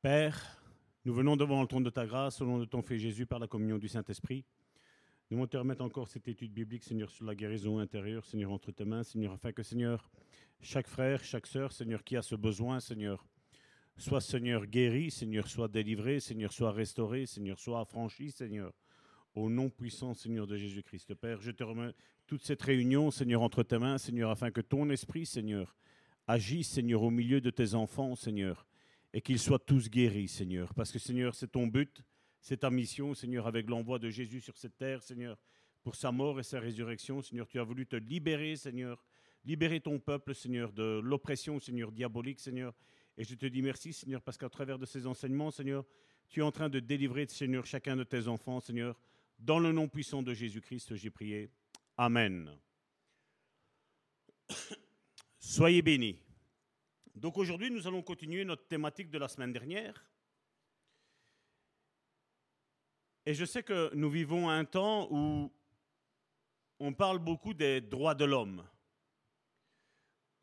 Père, nous venons devant le trône de ta grâce, au nom de ton Fils Jésus, par la communion du Saint-Esprit. Nous voulons te remettre encore cette étude biblique, Seigneur, sur la guérison intérieure, Seigneur, entre tes mains, Seigneur, afin que, Seigneur, chaque frère, chaque sœur, Seigneur, qui a ce besoin, Seigneur, soit, Seigneur, guéri, Seigneur, soit délivré, Seigneur, soit restauré, Seigneur, soit affranchi, Seigneur, au nom puissant, Seigneur, de Jésus-Christ. Père, je te remets toute cette réunion, Seigneur, entre tes mains, Seigneur, afin que ton esprit, Seigneur, agisse, Seigneur, au milieu de tes enfants, Seigneur, et qu'ils soient tous guéris, Seigneur. Parce que, Seigneur, c'est ton but, c'est ta mission, Seigneur, avec l'envoi de Jésus sur cette terre, Seigneur, pour sa mort et sa résurrection. Seigneur, tu as voulu te libérer, Seigneur, libérer ton peuple, Seigneur, de l'oppression, Seigneur, diabolique, Seigneur. Et je te dis merci, Seigneur, parce qu'à travers de ces enseignements, Seigneur, tu es en train de délivrer, Seigneur, chacun de tes enfants, Seigneur. Dans le nom puissant de Jésus-Christ, j'ai prié. Amen. Soyez bénis. Donc aujourd'hui, nous allons continuer notre thématique de la semaine dernière. Et je sais que nous vivons un temps où on parle beaucoup des droits de l'homme.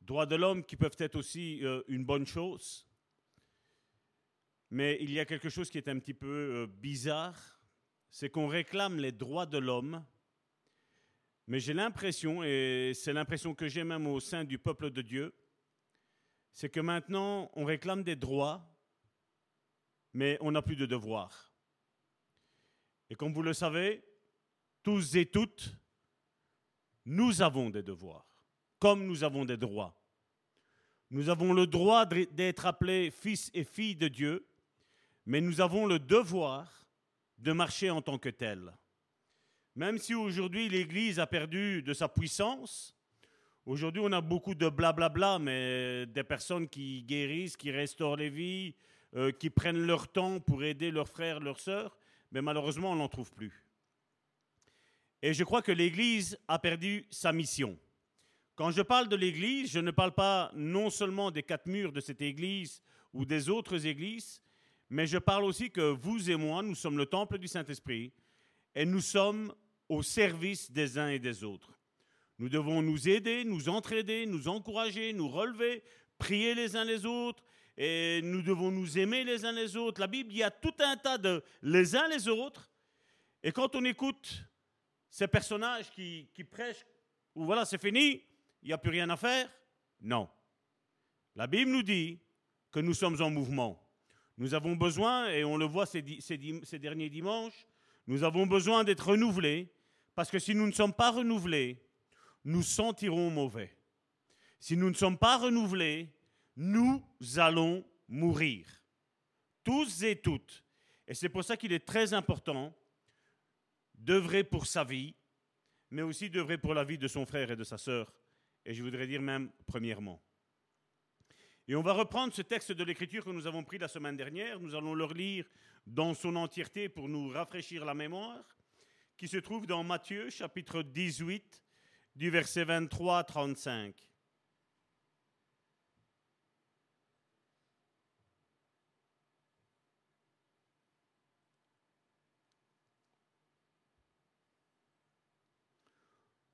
Droits de l'homme qui peuvent être aussi euh, une bonne chose. Mais il y a quelque chose qui est un petit peu euh, bizarre, c'est qu'on réclame les droits de l'homme, mais j'ai l'impression, et c'est l'impression que j'ai même au sein du peuple de Dieu, c'est que maintenant on réclame des droits, mais on n'a plus de devoirs. Et comme vous le savez, tous et toutes, nous avons des devoirs, comme nous avons des droits. Nous avons le droit d'être appelés fils et filles de Dieu, mais nous avons le devoir de marcher en tant que tels. Même si aujourd'hui l'Église a perdu de sa puissance, aujourd'hui on a beaucoup de blablabla, mais des personnes qui guérissent, qui restaurent les vies, euh, qui prennent leur temps pour aider leurs frères, leurs sœurs, mais malheureusement on n'en trouve plus. Et je crois que l'Église a perdu sa mission. Quand je parle de l'Église, je ne parle pas non seulement des quatre murs de cette Église ou des autres Églises, mais je parle aussi que vous et moi, nous sommes le temple du Saint-Esprit et nous sommes au service des uns et des autres. Nous devons nous aider, nous entraider, nous encourager, nous relever, prier les uns les autres, et nous devons nous aimer les uns les autres. La Bible, il y a tout un tas de les uns les autres. Et quand on écoute ces personnages qui, prêchent, ou voilà, c'est fini, il n'y a plus rien à faire, non. La Bible nous dit que nous sommes en mouvement. Nous avons besoin, et on le voit ces derniers dimanches, nous avons besoin d'être renouvelés, parce que si nous ne sommes pas renouvelés, nous sentirons mauvais. Si nous ne sommes pas renouvelés, nous allons mourir. Tous et toutes. Et c'est pour ça qu'il est très important d'œuvrer pour sa vie, mais aussi d'œuvrer pour la vie de son frère et de sa sœur. Et je voudrais dire même premièrement. Et on va reprendre ce texte de l'Écriture que nous avons pris la semaine dernière. Nous allons le relire dans son entièreté pour nous rafraîchir la mémoire, qui se trouve dans Matthieu chapitre 18 du verset 23 à 35.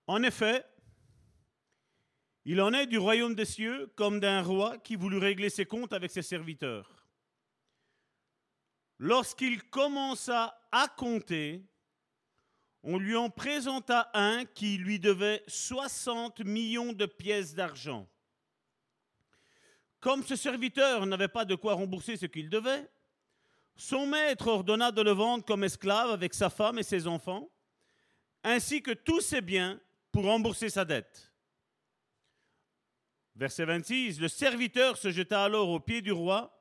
En effet, il en est du royaume des cieux comme d'un roi qui voulut régler ses comptes avec ses serviteurs. Lorsqu'il commença à compter, on lui en présenta un qui lui devait 60 millions de pièces d'argent. Comme ce serviteur n'avait pas de quoi rembourser ce qu'il devait, son maître ordonna de le vendre comme esclave avec sa femme et ses enfants, ainsi que tous ses biens pour rembourser sa dette. Verset 26, le serviteur se jeta alors aux pieds du roi,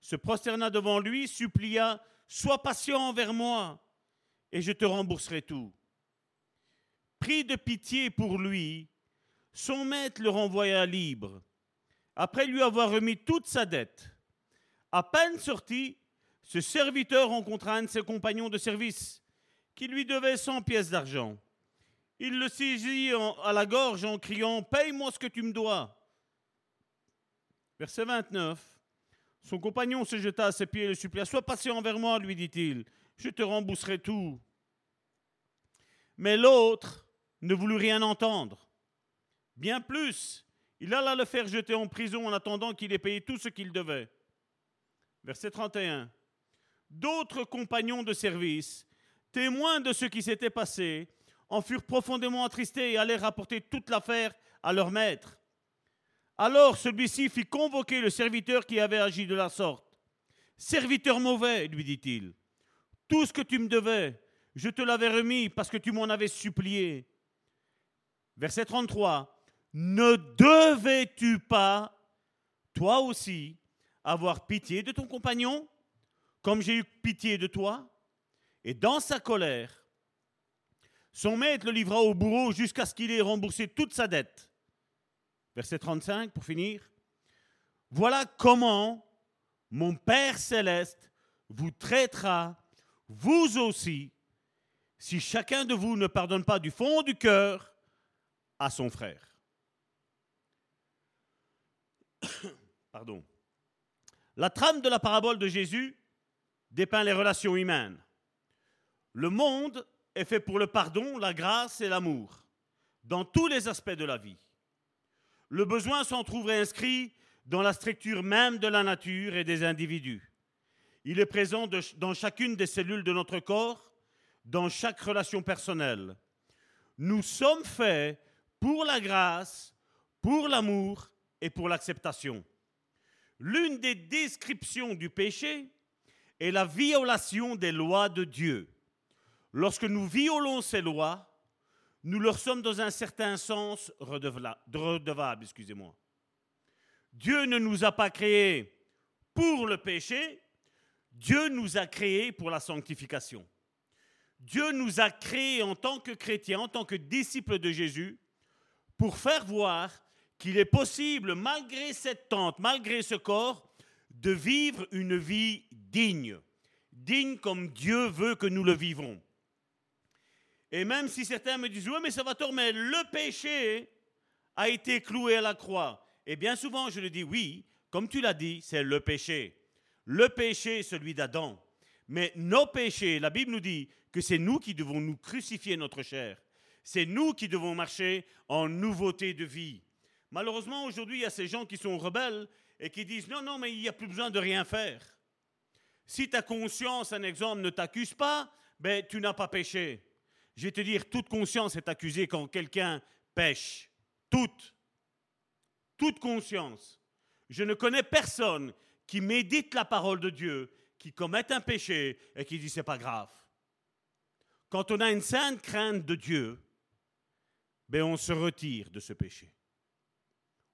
se prosterna devant lui, supplia, Sois patient envers moi, et je te rembourserai tout. Pris de pitié pour lui, son maître le renvoya libre, après lui avoir remis toute sa dette. À peine sorti, ce serviteur rencontra un de ses compagnons de service, qui lui devait cent pièces d'argent. Il le saisit à la gorge en criant Paye-moi ce que tu me dois. Verset 29. Son compagnon se jeta à ses pieds et le supplia Sois patient envers moi, lui dit-il, je te rembourserai tout. Mais l'autre ne voulut rien entendre. Bien plus, il alla le faire jeter en prison en attendant qu'il ait payé tout ce qu'il devait. Verset 31. D'autres compagnons de service, témoins de ce qui s'était passé, en furent profondément attristés et allèrent rapporter toute l'affaire à leur maître. Alors celui-ci fit convoquer le serviteur qui avait agi de la sorte. Serviteur mauvais, lui dit-il, tout ce que tu me devais, je te l'avais remis parce que tu m'en avais supplié. Verset 33. Ne devais-tu pas, toi aussi, avoir pitié de ton compagnon, comme j'ai eu pitié de toi? Et dans sa colère, son maître le livra au bourreau jusqu'à ce qu'il ait remboursé toute sa dette. Verset 35, pour finir. Voilà comment mon Père céleste vous traitera, vous aussi, si chacun de vous ne pardonne pas du fond du cœur à son frère. Pardon. La trame de la parabole de Jésus dépeint les relations humaines. Le monde est fait pour le pardon, la grâce et l'amour, dans tous les aspects de la vie. Le besoin s'en trouverait inscrit dans la structure même de la nature et des individus. Il est présent dans chacune des cellules de notre corps dans chaque relation personnelle. Nous sommes faits pour la grâce, pour l'amour et pour l'acceptation. L'une des descriptions du péché est la violation des lois de Dieu. Lorsque nous violons ces lois, nous leur sommes dans un certain sens redevables. Excusez-moi. Dieu ne nous a pas créés pour le péché, Dieu nous a créés pour la sanctification. Dieu nous a créés en tant que chrétiens, en tant que disciples de Jésus, pour faire voir qu'il est possible, malgré cette tente, malgré ce corps, de vivre une vie digne, digne comme Dieu veut que nous le vivons. Et même si certains me disent, oui, mais va mais le péché a été cloué à la croix. Et bien souvent, je le dis, oui, comme tu l'as dit, c'est le péché. Le péché, celui d'Adam. Mais nos péchés, la Bible nous dit que c'est nous qui devons nous crucifier notre chair. C'est nous qui devons marcher en nouveauté de vie. Malheureusement, aujourd'hui, il y a ces gens qui sont rebelles et qui disent non, non, mais il n'y a plus besoin de rien faire. Si ta conscience, un exemple, ne t'accuse pas, ben, tu n'as pas péché. Je vais te dire, toute conscience est accusée quand quelqu'un pêche. Toute. Toute conscience. Je ne connais personne qui médite la parole de Dieu, qui commette un péché et qui dit c'est pas grave. Quand on a une sainte crainte de Dieu, ben on se retire de ce péché.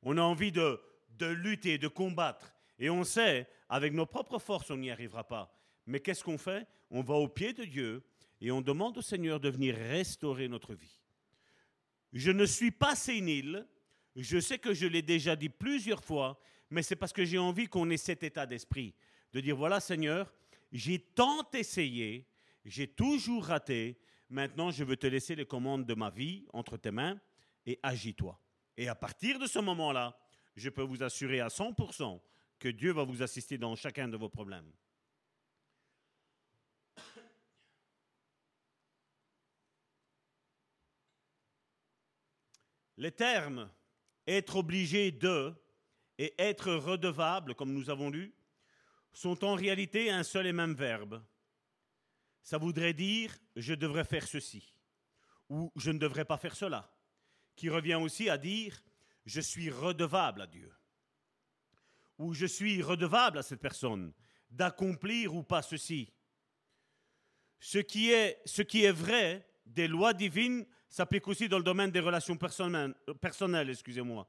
On a envie de, de lutter, de combattre. Et on sait, avec nos propres forces, on n'y arrivera pas. Mais qu'est-ce qu'on fait? On va au pied de Dieu et on demande au Seigneur de venir restaurer notre vie. Je ne suis pas sénile, je sais que je l'ai déjà dit plusieurs fois, mais c'est parce que j'ai envie qu'on ait cet état d'esprit, de dire, voilà Seigneur, j'ai tant essayé, j'ai toujours raté. Maintenant, je veux te laisser les commandes de ma vie entre tes mains et agis-toi. Et à partir de ce moment-là, je peux vous assurer à 100% que Dieu va vous assister dans chacun de vos problèmes. Les termes être obligé de et être redevable, comme nous avons lu, sont en réalité un seul et même verbe ça voudrait dire je devrais faire ceci ou je ne devrais pas faire cela, qui revient aussi à dire je suis redevable à Dieu ou je suis redevable à cette personne d'accomplir ou pas ceci. Ce qui est, vrai des lois divines s'applique aussi dans le domaine des relations personnelles. personnelles excusez-moi.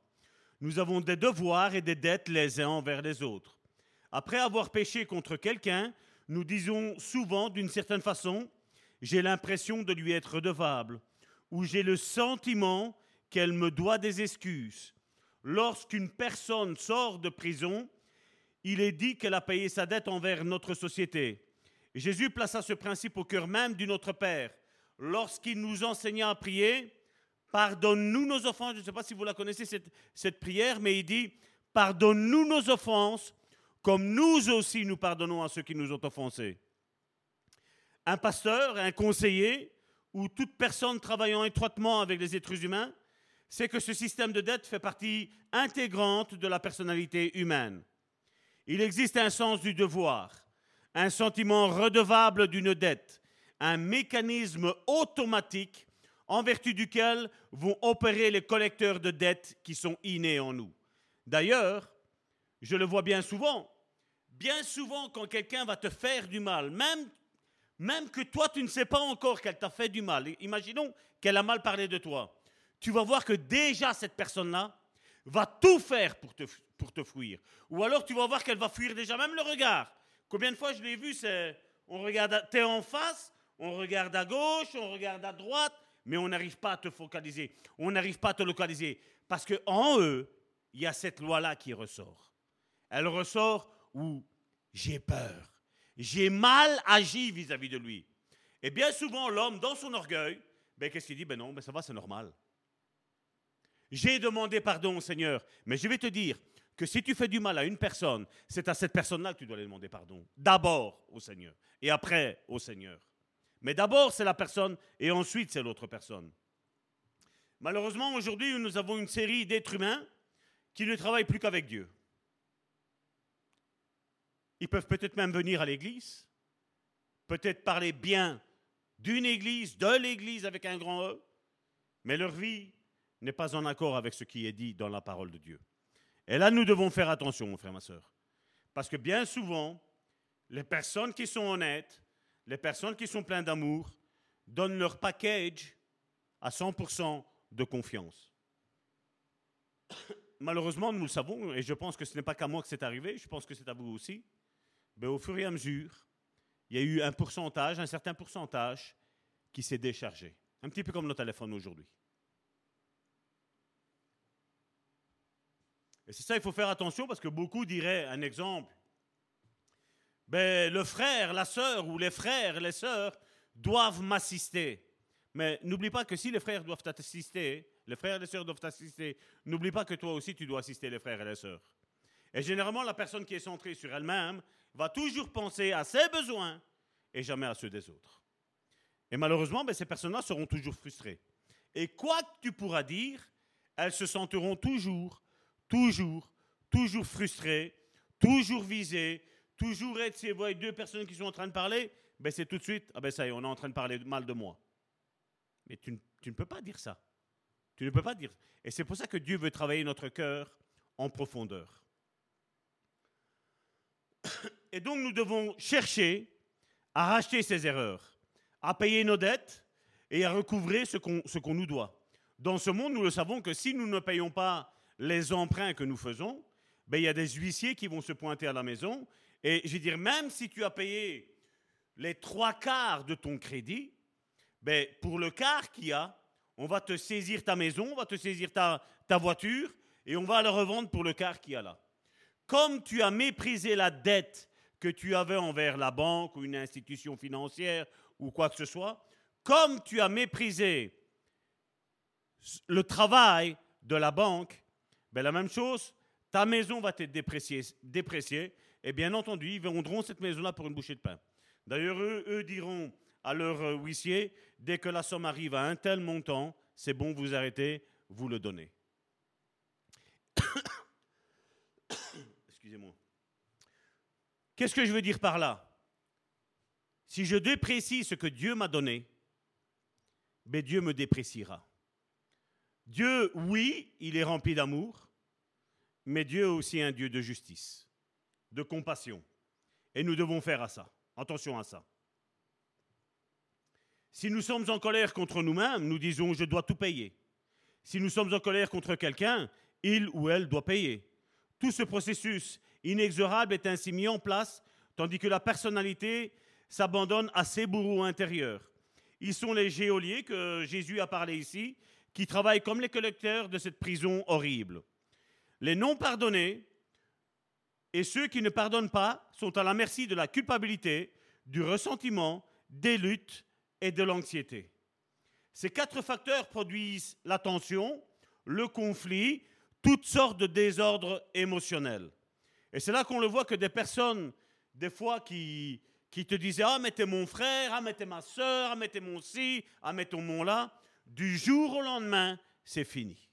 Nous avons des devoirs et des dettes les uns envers les autres. Après avoir péché contre quelqu'un, nous disons souvent d'une certaine façon, j'ai l'impression de lui être redevable, ou j'ai le sentiment qu'elle me doit des excuses. Lorsqu'une personne sort de prison, il est dit qu'elle a payé sa dette envers notre société. Jésus plaça ce principe au cœur même du Notre Père. Lorsqu'il nous enseigna à prier, pardonne-nous nos offenses. Je ne sais pas si vous la connaissez, cette, cette prière, mais il dit, pardonne-nous nos offenses, comme nous aussi nous pardonnons à ceux qui nous ont offensés. Un pasteur, un conseiller, ou toute personne travaillant étroitement avec les êtres humains, sait que ce système de dette fait partie intégrante de la personnalité humaine. Il existe un sens du devoir, un sentiment redevable d'une dette, un mécanisme automatique en vertu duquel vont opérer les collecteurs de dettes qui sont innés en nous. D'ailleurs, je le vois bien souvent, bien souvent quand quelqu'un va te faire du mal, même, même que toi tu ne sais pas encore qu'elle t'a fait du mal, imaginons qu'elle a mal parlé de toi, tu vas voir que déjà cette personne-là va tout faire pour te, pour te fuir. Ou alors tu vas voir qu'elle va fuir déjà même le regard. Combien de fois je l'ai vu, c'est on regarde, t'es en face, on regarde à gauche, on regarde à droite, mais on n'arrive pas à te focaliser, on n'arrive pas à te localiser. Parce qu'en eux, il y a cette loi-là qui ressort. Elle ressort où j'ai peur, j'ai mal agi vis-à-vis de lui. Et bien souvent, l'homme, dans son orgueil, ben, qu'est-ce qu'il dit? Ben non, ben ça va, c'est normal. J'ai demandé pardon au Seigneur, mais je vais te dire que si tu fais du mal à une personne, c'est à cette personne-là que tu dois aller demander pardon. D'abord au Seigneur, et après au Seigneur. Mais d'abord, c'est la personne et ensuite, c'est l'autre personne. Malheureusement, aujourd'hui, nous avons une série d'êtres humains qui ne travaillent plus qu'avec Dieu. Ils peuvent peut-être même venir à l'église, peut-être parler bien d'une église, de l'église avec un grand E, mais leur vie n'est pas en accord avec ce qui est dit dans la parole de Dieu. Et là, nous devons faire attention, mon frère, ma soeur. Parce que bien souvent, les personnes qui sont honnêtes, les personnes qui sont pleines d'amour donnent leur package à 100% de confiance. Malheureusement, nous le savons, et je pense que ce n'est pas qu'à moi que c'est arrivé, je pense que c'est à vous aussi. Mais au fur et à mesure, il y a eu un pourcentage, un certain pourcentage, qui s'est déchargé. Un petit peu comme nos téléphones aujourd'hui. Et c'est ça, il faut faire attention parce que beaucoup diraient, un exemple, ben, le frère, la sœur ou les frères, les sœurs doivent m'assister. Mais n'oublie pas que si les frères doivent t'assister, les frères et les sœurs doivent t'assister, n'oublie pas que toi aussi tu dois assister les frères et les sœurs. Et généralement, la personne qui est centrée sur elle-même va toujours penser à ses besoins et jamais à ceux des autres. Et malheureusement, ben, ces personnes-là seront toujours frustrées. Et quoi que tu pourras dire, elles se sentiront toujours, toujours, toujours frustrées, toujours visées, toujours être, si vous voyez deux personnes qui sont en train de parler, ben c'est tout de suite, ah ben ça y est, on est en train de parler mal de moi. Mais tu, ne peux pas dire ça. Tu ne peux pas dire. Et c'est pour ça que Dieu veut travailler notre cœur en profondeur. Et donc nous devons chercher à racheter ces erreurs, à payer nos dettes et à recouvrer ce qu'on nous doit. Dans ce monde, nous le savons que si nous ne payons pas les emprunts que nous faisons, ben, il y a des huissiers qui vont se pointer à la maison et je veux dire, même si tu as payé les trois quarts de ton crédit, ben, pour le quart qu'il y a, on va te saisir ta maison, on va te saisir ta, voiture et on va le revendre pour le quart qu'il y a là. Comme tu as méprisé la dette que tu avais envers la banque ou une institution financière ou quoi que ce soit, comme tu as méprisé le travail de la banque, ben la même chose, ta maison va être dépréciée, dépréciée et bien entendu, ils vendront cette maison-là pour une bouchée de pain. D'ailleurs, eux, diront à leur euh, huissier, dès que la somme arrive à un tel montant, c'est bon, vous arrêtez, vous le donnez. Excusez-moi. Qu'est-ce que je veux dire par là? Si je déprécie ce que Dieu m'a donné, ben Dieu me dépréciera. Dieu, oui, il est rempli d'amour, mais Dieu est aussi un Dieu de justice de compassion. Et nous devons faire à ça. Attention à ça. Si nous sommes en colère contre nous-mêmes, nous disons je dois tout payer. Si nous sommes en colère contre quelqu'un, il ou elle doit payer. Tout ce processus inexorable est ainsi mis en place, tandis que la personnalité s'abandonne à ses bourreaux intérieurs. Ils sont les géoliers que Jésus a parlé ici, qui travaillent comme les collecteurs de cette prison horrible. Les non pardonnés et ceux qui ne pardonnent pas sont à la merci de la culpabilité, du ressentiment, des luttes et de l'anxiété. Ces quatre facteurs produisent la tension, le conflit, toutes sortes de désordres émotionnels. Et c'est là qu'on le voit que des personnes, des fois, qui, qui te disaient Ah, mais t'es mon frère, ah, mais t'es ma soeur, ah, mais t'es mon ci, ah, mais mon là, du jour au lendemain, c'est fini.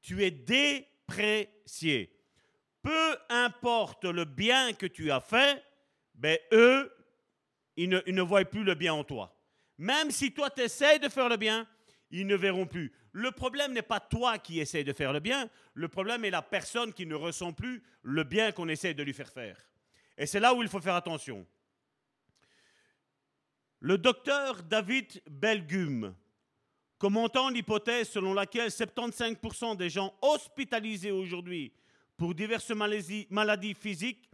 Tu es déprécié peu importe le bien que tu as fait, ben eux, ils ne, voient plus le bien en toi. Même si toi, tu essaies de faire le bien, ils ne verront plus. Le problème n'est pas toi qui essaies de faire le bien, le problème est la personne qui ne ressent plus le bien qu'on essaie de lui faire faire. Et c'est là où il faut faire attention. Le docteur David Belgum, commentant l'hypothèse selon laquelle 75% des gens hospitalisés aujourd'hui pour diverses maladies, physiques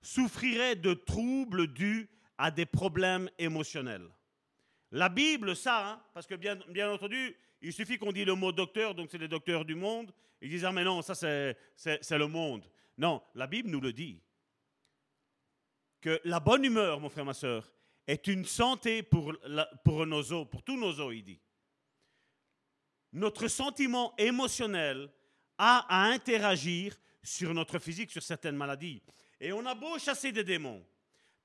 souffriraient de troubles dus à des problèmes émotionnels. La Bible, ça, hein, parce que bien, entendu, il suffit qu'on dise le mot docteur, donc c'est les docteurs du monde. Ils disent, ah mais non, ça c'est, c'est, le monde. Non, la Bible nous le dit. Que la bonne humeur, mon frère, ma soeur, est une santé pour, pour nos os, pour tous nos os, il dit. Notre sentiment émotionnel a à interagir sur notre physique, sur certaines maladies. Et on a beau chasser des démons,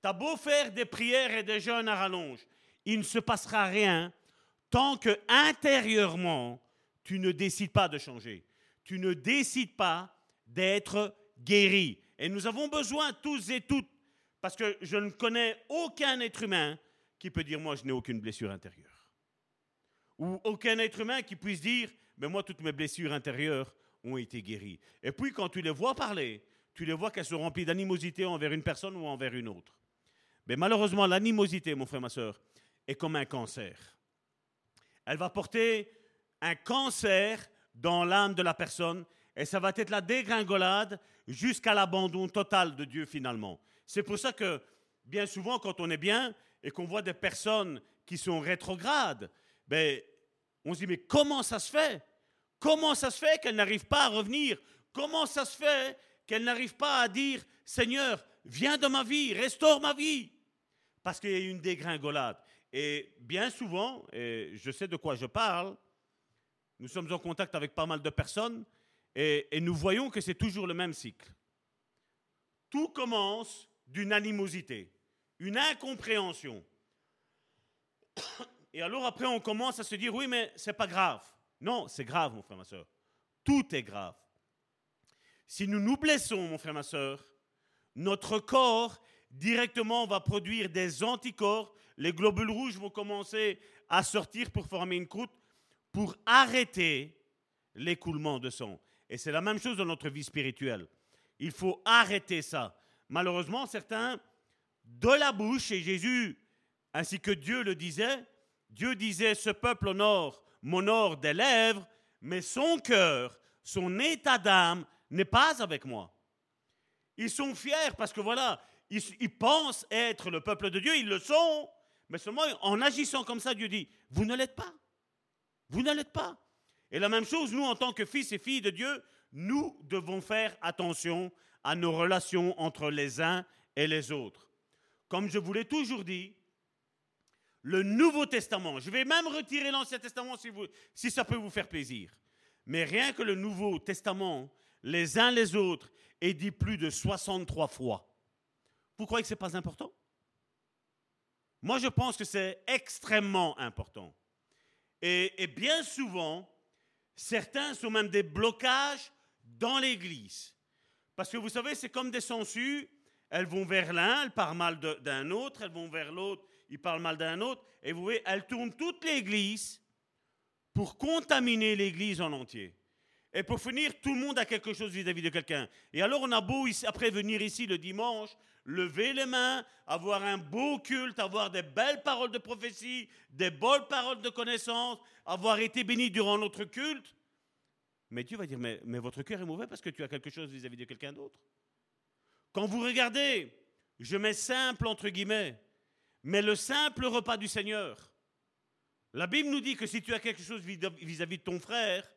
tu as beau faire des prières et des jeûnes à rallonge, il ne se passera rien tant que intérieurement, tu ne décides pas de changer. Tu ne décides pas d'être guéri. Et nous avons besoin tous et toutes, parce que je ne connais aucun être humain qui peut dire moi je n'ai aucune blessure intérieure. Ou aucun être humain qui puisse dire mais moi toutes mes blessures intérieures ont été guéries. Et puis quand tu les vois parler, tu les vois qu'elles sont remplies d'animosité envers une personne ou envers une autre. Mais malheureusement, l'animosité, mon frère, ma soeur, est comme un cancer. Elle va porter un cancer dans l'âme de la personne et ça va être la dégringolade jusqu'à l'abandon total de Dieu finalement. C'est pour ça que bien souvent quand on est bien et qu'on voit des personnes qui sont rétrogrades, ben, on se dit mais comment ça se fait? Comment ça se fait qu'elles n'arrivent pas à revenir? Comment ça se fait qu'elles n'arrivent pas à dire Seigneur, viens de ma vie, restaure ma vie Parce qu'il y a une dégringolade. Et bien souvent, et je sais de quoi je parle, nous sommes en contact avec pas mal de personnes et, nous voyons que c'est toujours le même cycle. Tout commence d'une animosité, une incompréhension. Et alors après, on commence à se dire, oui, mais c'est pas grave. Non, c'est grave, mon frère, ma soeur. Tout est grave. Si nous nous blessons, mon frère, ma soeur, notre corps directement va produire des anticorps les globules rouges vont commencer à sortir pour former une croûte, pour arrêter l'écoulement de sang. Et c'est la même chose dans notre vie spirituelle. Il faut arrêter ça. Malheureusement, certains, de la bouche, et Jésus, ainsi que Dieu le disait, Dieu disait, ce peuple honore, m'honore des lèvres, mais son cœur, son état d'âme n'est pas avec moi. Ils sont fiers parce que voilà, ils, ils, pensent être le peuple de Dieu, ils le sont, mais seulement en agissant comme ça, Dieu dit, vous ne l'êtes pas. Vous ne l'êtes pas. Et la même chose, nous, en tant que fils et filles de Dieu, nous devons faire attention à nos relations entre les uns et les autres. Comme je vous l'ai toujours dit, le Nouveau Testament, je vais même retirer l'Ancien Testament si, ça peut vous faire plaisir, mais rien que le Nouveau Testament, les uns les autres, est dit plus de 63 fois. Vous croyez que ce n'est pas important? Moi, je pense que c'est extrêmement important. Et, bien souvent, certains sont même des blocages dans l'Église. Parce que vous savez, c'est comme des sangsues. Elles vont vers l'un, elles parlent mal d'un autre, elles vont vers l'autre, ils parlent mal d'un autre. Et vous voyez, elles tournent toute l'Église pour contaminer l'Église en entier. Et pour finir, tout le monde a quelque chose vis-à-vis de quelqu'un. Et alors, on a beau, après venir ici le dimanche, lever les mains, avoir un beau culte, avoir des belles paroles de prophétie, des bonnes paroles de connaissance, avoir été béni durant notre culte. Mais Dieu va dire, mais, votre cœur est mauvais parce que tu as quelque chose vis-à-vis de quelqu'un d'autre. Quand vous regardez, je mets simple entre guillemets, mais le simple repas du Seigneur. La Bible nous dit que si tu as quelque chose vis-à-vis de ton frère,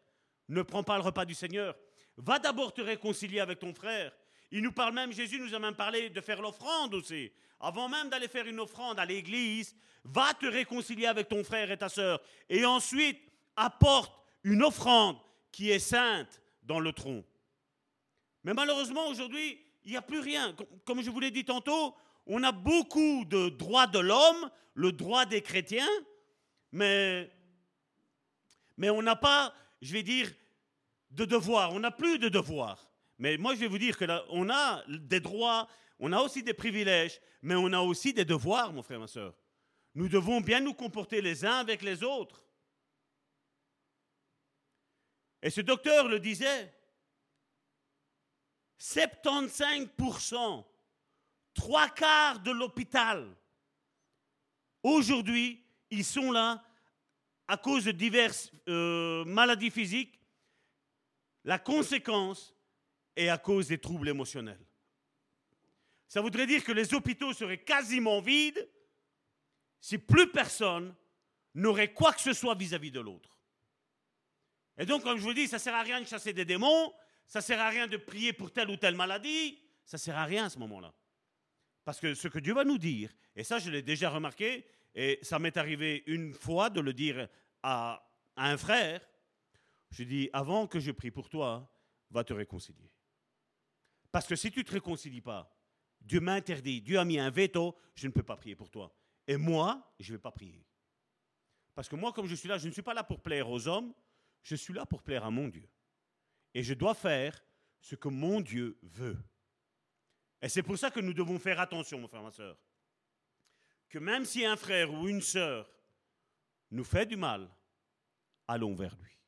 ne prends pas le repas du Seigneur. Va d'abord te réconcilier avec ton frère. Il nous parle même, Jésus nous a même parlé de faire l'offrande aussi. Avant même d'aller faire une offrande à l'église, va te réconcilier avec ton frère et ta sœur. Et ensuite, apporte une offrande qui est sainte dans le tronc. Mais malheureusement, aujourd'hui, il n'y a plus rien. Comme je vous l'ai dit tantôt, on a beaucoup de droits de l'homme, le droit des chrétiens, mais, on n'a pas, je vais dire, de devoir. On n'a plus de devoir. Mais moi, je vais vous dire que on a des droits, on a aussi des privilèges, mais on a aussi des devoirs, mon frère, ma soeur. Nous devons bien nous comporter les uns avec les autres. Et ce docteur le disait, 75%, trois quarts de l'hôpital, aujourd'hui, ils sont là à cause de diverses euh, maladies physiques. La conséquence est à cause des troubles émotionnels. Ça voudrait dire que les hôpitaux seraient quasiment vides si plus personne n'aurait quoi que ce soit vis-à-vis de l'autre. Et donc, comme je vous dis, ça ne sert à rien de chasser des démons, ça ne sert à rien de prier pour telle ou telle maladie, ça ne sert à rien à ce moment-là. Parce que ce que Dieu va nous dire, et ça je l'ai déjà remarqué, et ça m'est arrivé une fois de le dire à, un frère, je dis, avant que je prie pour toi, va te réconcilier. Parce que si tu ne te réconcilies pas, Dieu m'interdit, Dieu a mis un veto, je ne peux pas prier pour toi. Et moi, je ne vais pas prier. Parce que moi, comme je suis là, je ne suis pas là pour plaire aux hommes, je suis là pour plaire à mon Dieu. Et je dois faire ce que mon Dieu veut. Et c'est pour ça que nous devons faire attention, mon frère, ma soeur. Que même si un frère ou une sœur nous fait du mal, allons vers lui.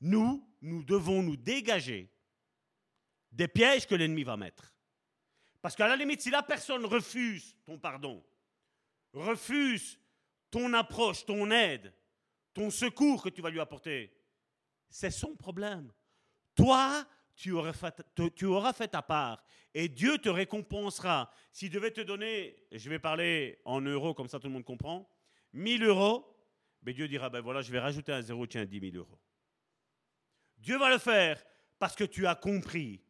Nous, nous devons nous dégager des pièges que l'ennemi va mettre. Parce qu'à la limite, si la personne refuse ton pardon, refuse ton approche, ton aide, ton secours que tu vas lui apporter, c'est son problème. Toi, tu auras, fait, ta part et Dieu te récompensera. S'il devait te donner, je vais parler en euros comme ça tout le monde comprend, 1000 euros, mais Dieu dira, ben voilà, je vais rajouter un zéro, tiens, 10 000 euros. Dieu va le faire parce que tu as compris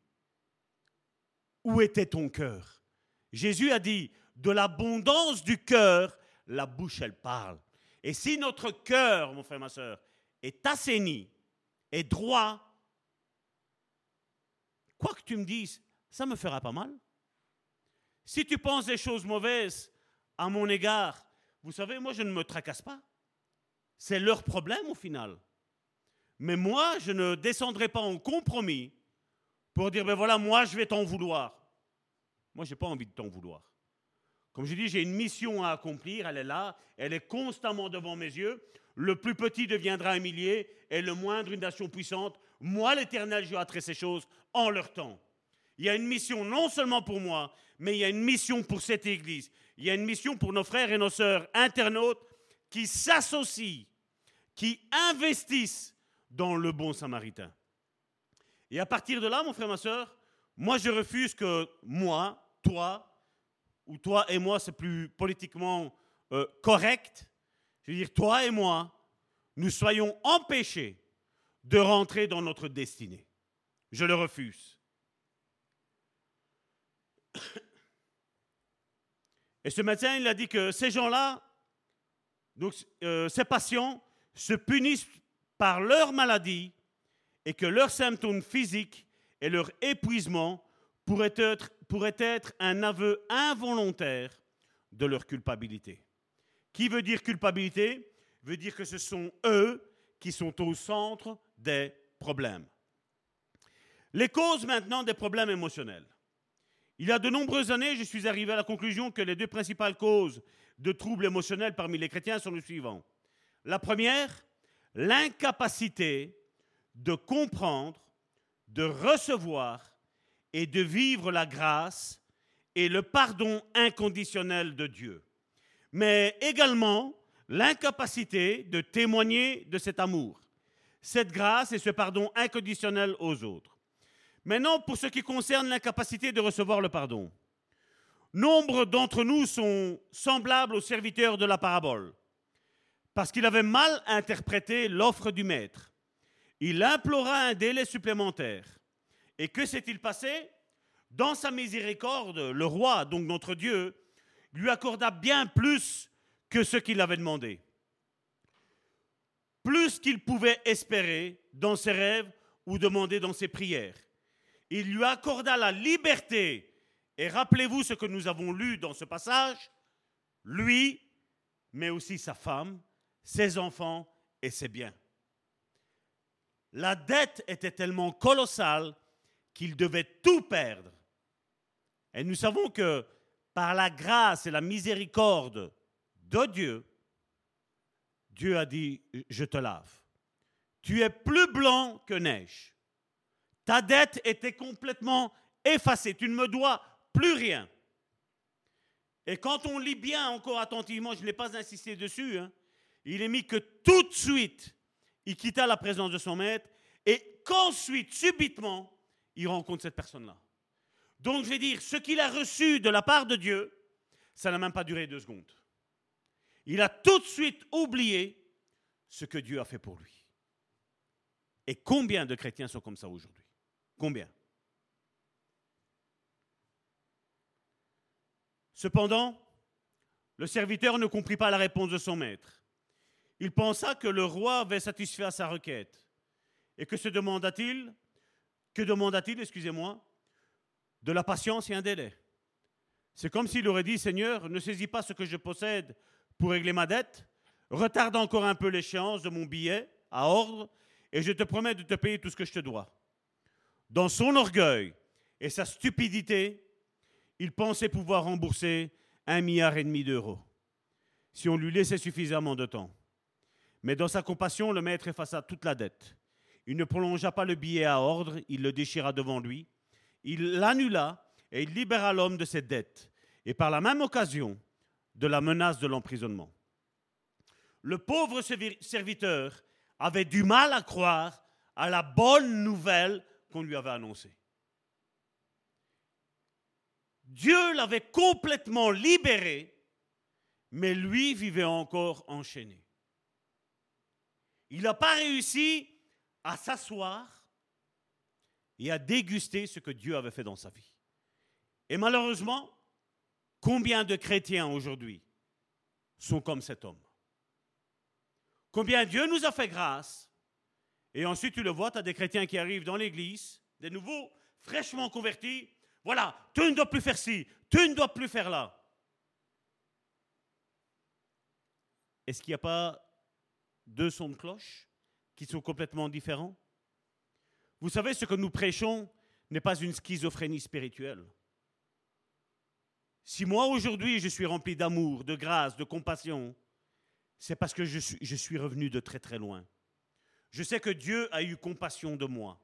où était ton cœur. Jésus a dit, de l'abondance du cœur, la bouche, elle parle. Et si notre cœur, mon frère, ma soeur, est assaini, est droit, quoi que tu me dises, ça me fera pas mal. Si tu penses des choses mauvaises à mon égard, vous savez, moi, je ne me tracasse pas. C'est leur problème au final. Mais moi, je ne descendrai pas en compromis pour dire, ben voilà, moi, je vais t'en vouloir. Moi, je n'ai pas envie de t'en vouloir. Comme je dis, j'ai une mission à accomplir, elle est là, elle est constamment devant mes yeux. Le plus petit deviendra un millier et le moindre une nation puissante. Moi, l'Éternel, je vais ces choses en leur temps. Il y a une mission non seulement pour moi, mais il y a une mission pour cette Église. Il y a une mission pour nos frères et nos sœurs internautes qui s'associent, qui investissent dans le bon samaritain. Et à partir de là, mon frère, ma sœur, moi, je refuse que moi, toi, ou toi et moi, c'est plus politiquement euh, correct, je veux dire, toi et moi, nous soyons empêchés de rentrer dans notre destinée. Je le refuse. Et ce matin, il a dit que ces gens-là, donc euh, ces patients, se punissent par leur maladie et que leurs symptômes physiques et leur épuisement pourrait être, pourrait être un aveu involontaire de leur culpabilité. Qui veut dire culpabilité? Veut dire que ce sont eux qui sont au centre des problèmes. Les causes maintenant des problèmes émotionnels. Il y a de nombreuses années, je suis arrivé à la conclusion que les deux principales causes de troubles émotionnels parmi les chrétiens sont les suivants. La première, l'incapacité de comprendre, de recevoir et de vivre la grâce et le pardon inconditionnel de Dieu, mais également l'incapacité de témoigner de cet amour, cette grâce et ce pardon inconditionnel aux autres. Maintenant, pour ce qui concerne l'incapacité de recevoir le pardon, nombre d'entre nous sont semblables aux serviteurs de la parabole, parce qu'il avait mal interprété l'offre du maître. Il implora un délai supplémentaire. Et que s'est-il passé? Dans sa miséricorde, le roi, donc notre Dieu, lui accorda bien plus que ce qu'il avait demandé. Plus qu'il pouvait espérer dans ses rêves ou demander dans ses prières. Il lui accorda la liberté. Et rappelez-vous ce que nous avons lu dans ce passage. Lui, mais aussi sa femme, ses enfants et ses biens. La dette était tellement colossale qu'il devait tout perdre. Et nous savons que par la grâce et la miséricorde de Dieu, Dieu a dit, je te lave. Tu es plus blanc que neige. Ta dette était complètement effacée. Tu ne me dois plus rien. Et quand on lit bien encore attentivement, je n'ai pas insisté dessus, hein, il est mis que tout de suite, il quitta la présence de son maître et qu'ensuite, subitement, il rencontre cette personne-là. Donc je vais dire, ce qu'il a reçu de la part de Dieu, ça n'a même pas duré deux secondes. Il a tout de suite oublié ce que Dieu a fait pour lui. Et combien de chrétiens sont comme ça aujourd'hui? Combien? Cependant, le serviteur ne comprit pas la réponse de son maître. Il pensa que le roi avait satisfait à sa requête. Et que se demanda-t-il? Que demanda-t-il, excusez-moi? De la patience et un délai. C'est comme s'il aurait dit Seigneur, ne saisis pas ce que je possède pour régler ma dette, retarde encore un peu l'échéance de mon billet à ordre, et je te promets de te payer tout ce que je te dois. Dans son orgueil et sa stupidité, il pensait pouvoir rembourser un milliard et demi d'euros, si on lui laissait suffisamment de temps. Mais dans sa compassion, le maître effaça toute la dette. Il ne prolongea pas le billet à ordre, il le déchira devant lui. Il l'annula et il libéra l'homme de cette dette, et par la même occasion de la menace de l'emprisonnement. Le pauvre serviteur avait du mal à croire à la bonne nouvelle qu'on lui avait annoncée. Dieu l'avait complètement libéré, mais lui vivait encore enchaîné. Il n'a pas réussi à s'asseoir et à déguster ce que Dieu avait fait dans sa vie. Et malheureusement, combien de chrétiens aujourd'hui sont comme cet homme? Combien Dieu nous a fait grâce Et ensuite, tu le vois, tu as des chrétiens qui arrivent dans l'église, des nouveaux, fraîchement convertis, voilà, tu ne dois plus faire ci, tu ne dois plus faire là. Est-ce qu'il n'y a pas deux sons de cloche qui sont complètement différents? Vous savez, ce que nous prêchons n'est pas une schizophrénie spirituelle. Si moi aujourd'hui je suis rempli d'amour, de grâce, de compassion, c'est parce que je suis, revenu de très très loin. Je sais que Dieu a eu compassion de moi.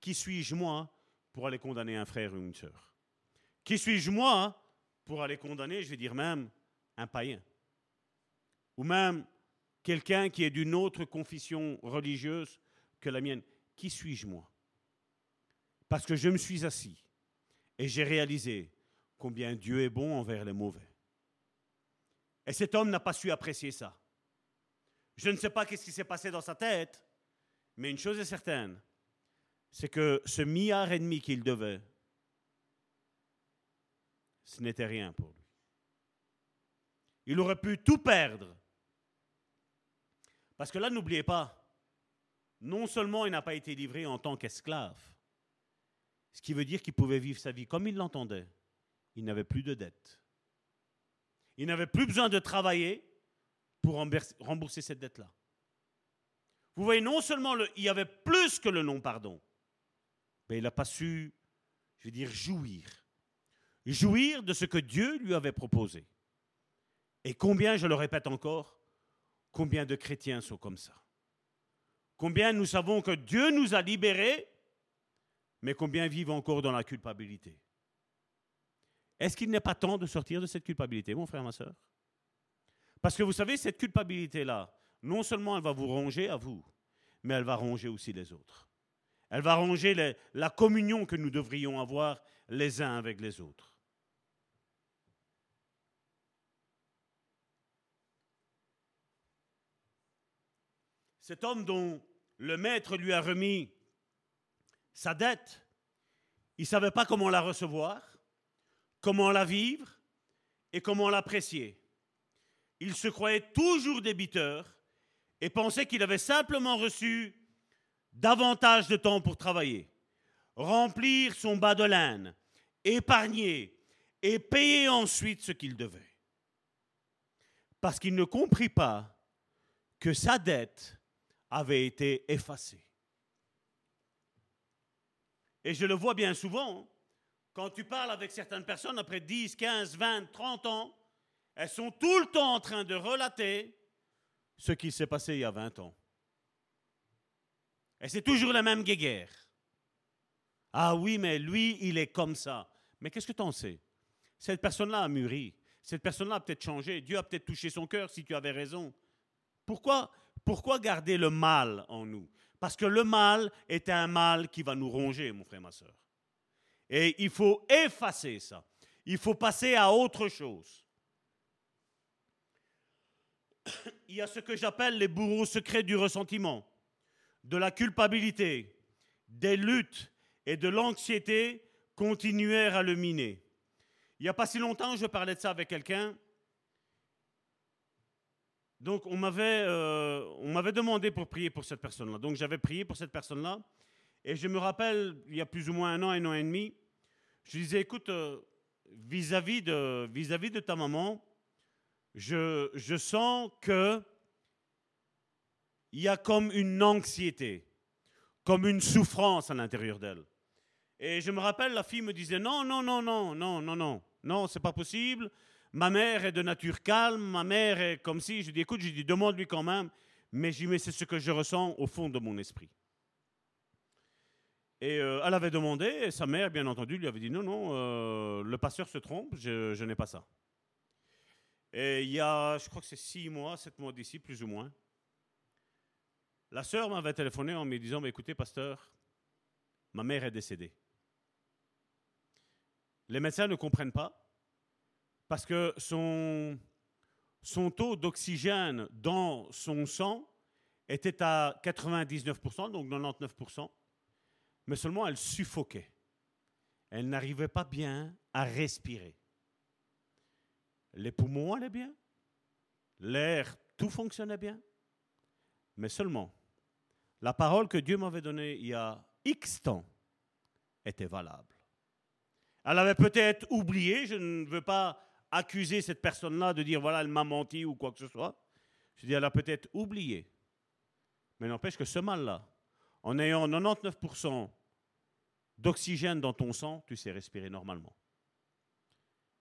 Qui suis-je moi pour aller condamner un frère ou une sœur? Qui suis-je moi pour aller condamner, je vais dire même, un païen? Ou même quelqu'un qui est d'une autre confession religieuse que la mienne? Qui suis-je moi? Parce que je me suis assis et j'ai réalisé combien Dieu est bon envers les mauvais. Et cet homme n'a pas su apprécier ça. Je ne sais pas qu'est-ce qui s'est passé dans sa tête, mais une chose est certaine, c'est que ce milliard et demi qu'il devait, ce n'était rien pour lui. Il aurait pu tout perdre. Parce que là, n'oubliez pas, non seulement il n'a pas été livré en tant qu'esclave, ce qui veut dire qu'il pouvait vivre sa vie comme il l'entendait. Il n'avait plus de dette. Il n'avait plus besoin de travailler pour rembourser cette dette-là. Vous voyez, non seulement il y avait plus que le non-pardon, mais il n'a pas su, je veux dire, jouir. Jouir de ce que Dieu lui avait proposé. Et combien, je le répète encore, combien de chrétiens sont comme ça Combien nous savons que Dieu nous a libérés, mais combien vivent encore dans la culpabilité Est-ce qu'il n'est pas temps de sortir de cette culpabilité, mon frère, ma soeur Parce que vous savez, cette culpabilité-là, non seulement elle va vous ronger à vous, mais elle va ronger aussi les autres. Elle va ronger la communion que nous devrions avoir les uns avec les autres. Cet homme dont le maître lui a remis sa dette, il ne savait pas comment la recevoir, comment la vivre et comment l'apprécier. Il se croyait toujours débiteur et pensait qu'il avait simplement reçu davantage de temps pour travailler, remplir son bas de laine, épargner et payer ensuite ce qu'il devait. Parce qu'il ne comprit pas que sa dette avait été effacée. Et je le vois bien souvent. Quand tu parles avec certaines personnes, après 10, 15, 20, 30 ans, elles sont tout le temps en train de relater ce qui s'est passé il y a 20 ans. Et c'est toujours la même guéguerre. Ah oui, mais lui, il est comme ça. Mais qu'est-ce que tu en sais? Cette personne-là a mûri. Cette personne-là a peut-être changé. Dieu a peut-être touché son cœur si tu avais raison. Pourquoi, pourquoi garder le mal en nous? Parce que le mal est un mal qui va nous ronger, mon frère, ma soeur. Et il faut effacer ça. Il faut passer à autre chose. Il y a ce que j'appelle les bourreaux secrets du ressentiment, de la culpabilité, des luttes et de l'anxiété continuèrent à le miner. Il n'y a pas si longtemps, je parlais de ça avec quelqu'un. Donc, on m'avait, euh, on m'avait demandé pour prier pour cette personne-là. Donc, j'avais prié pour cette personne-là. Et je me rappelle, il y a plus ou moins un an, un an et demi, je disais, écoute, euh, vis-à-vis de, vis-à-vis de ta maman, je, je sens que il y a comme une anxiété, comme une souffrance à l'intérieur d'elle. Et je me rappelle, la fille me disait non, non, non, non, non, non, non, non, c'est pas possible. Ma mère est de nature calme, ma mère est comme si. Je dis écoute, je dis demande-lui quand même. Mais je mais c'est ce que je ressens au fond de mon esprit. Et euh, elle avait demandé, et sa mère, bien entendu, lui avait dit non, non, euh, le pasteur se trompe, je, je n'ai pas ça. Et il y a, je crois que c'est six mois, sept mois d'ici, plus ou moins, la sœur m'avait téléphoné en me disant, mais écoutez, pasteur, ma mère est décédée. Les médecins ne comprennent pas parce que son, son taux d'oxygène dans son sang était à 99%, donc 99%, mais seulement elle suffoquait. Elle n'arrivait pas bien à respirer. Les poumons allaient bien, l'air, tout fonctionnait bien, mais seulement la parole que Dieu m'avait donnée il y a X temps était valable. Elle avait peut-être oublié, je ne veux pas accuser cette personne-là de dire voilà, elle m'a menti ou quoi que ce soit. Je dis, elle a peut-être oublié. Mais n'empêche que ce mal-là, en ayant 99% d'oxygène dans ton sang, tu sais respirer normalement.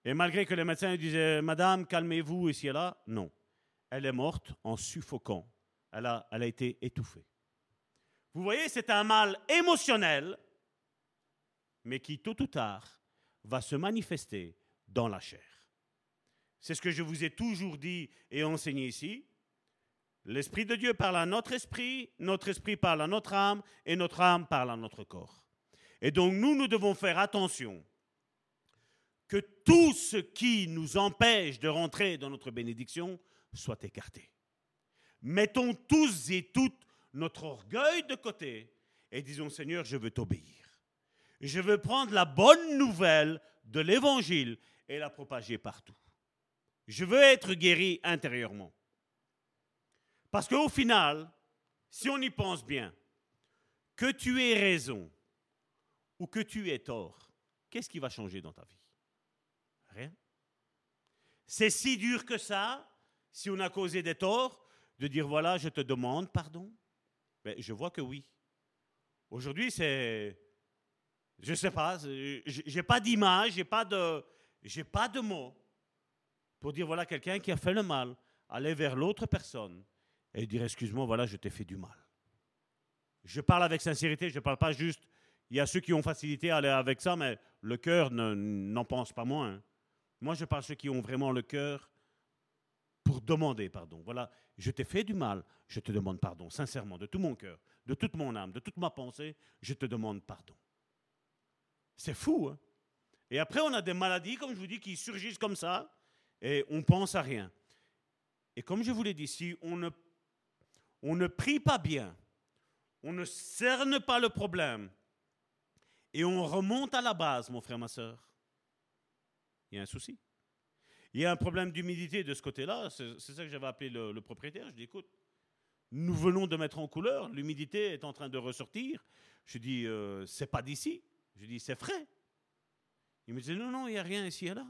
Et malgré que les médecins disaient Madame, calmez-vous ici et là, non. Elle est morte en suffoquant. Elle a, elle a été étouffée. Vous voyez, c'est un mal émotionnel, mais qui, tôt ou tard, va se manifester dans la chair. C'est ce que je vous ai toujours dit et enseigné ici. L'Esprit de Dieu parle à notre esprit, notre esprit parle à notre âme et notre âme parle à notre corps. Et donc nous, nous devons faire attention que tout ce qui nous empêche de rentrer dans notre bénédiction soit écarté. Mettons tous et toutes notre orgueil de côté et disons Seigneur, je veux t'obéir. Je veux prendre la bonne nouvelle de l'évangile et la propager partout. Je veux être guéri intérieurement. Parce qu'au final, si on y pense bien, que tu aies raison ou que tu aies tort, qu'est-ce qui va changer dans ta vie? Rien. C'est si dur que ça, si on a causé des torts, de dire voilà, je te demande pardon. Je vois que oui. Aujourd'hui, c'est je ne sais pas, j'ai pas d'image, j'ai pas pas de mots pour dire voilà quelqu'un qui a fait le mal, aller vers l'autre personne et dire excuse-moi, voilà, je t'ai fait du mal. Je parle avec sincérité, je ne parle pas juste. Il y a ceux qui ont facilité à aller avec ça, mais le cœur n'en pense pas moins. Moi, je parle ceux qui ont vraiment le cœur pour demander pardon. Voilà, je t'ai fait du mal, je te demande pardon, sincèrement, de tout mon cœur, de toute mon âme, de toute ma pensée, je te demande pardon. C'est fou. Hein et après, on a des maladies, comme je vous dis, qui surgissent comme ça, et on pense à rien. Et comme je vous l'ai dit, si on ne, on ne prie pas bien, on ne cerne pas le problème, et on remonte à la base, mon frère, ma soeur, il y a un souci. Il y a un problème d'humidité de ce côté-là. C'est ça que j'avais appelé le, propriétaire. Je dis, écoute, nous venons de mettre en couleur, l'humidité est en train de ressortir. Je dis, euh, c'est pas d'ici. Je dis, c'est frais. Il me disait, non, non, il n'y a rien ici et là.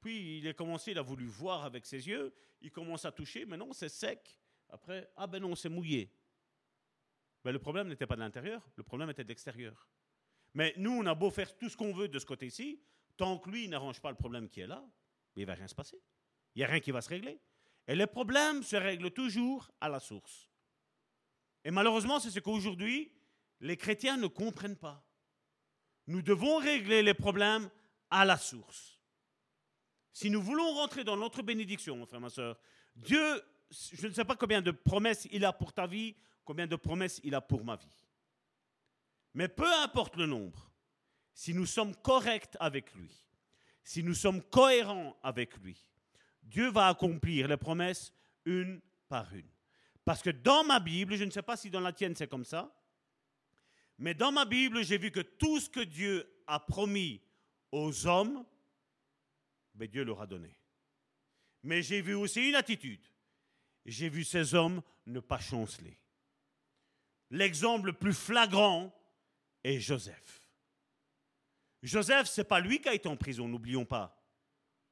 Puis il a commencé, il a voulu voir avec ses yeux, il commence à toucher, mais non, c'est sec. Après, ah ben non, c'est mouillé. Mais le problème n'était pas de l'intérieur, le problème était de l'extérieur. Mais nous, on a beau faire tout ce qu'on veut de ce côté-ci, tant que lui n'arrange pas le problème qui est là, il ne va rien se passer. Il n'y a rien qui va se régler. Et les problèmes se règlent toujours à la source. Et malheureusement, c'est ce qu'aujourd'hui, les chrétiens ne comprennent pas. Nous devons régler les problèmes à la source. Si nous voulons rentrer dans notre bénédiction, mon frère, ma soeur, Dieu, je ne sais pas combien de promesses il a pour ta vie, combien de promesses il a pour ma vie. Mais peu importe le nombre, si nous sommes corrects avec lui, si nous sommes cohérents avec lui, Dieu va accomplir les promesses une par une. Parce que dans ma Bible, je ne sais pas si dans la tienne c'est comme ça, mais dans ma Bible, j'ai vu que tout ce que Dieu a promis aux hommes, ben Dieu leur a donné. Mais j'ai vu aussi une attitude. J'ai vu ces hommes ne pas chanceler. L'exemple le plus flagrant est Joseph. Joseph, ce n'est pas lui qui a été en prison, n'oublions pas.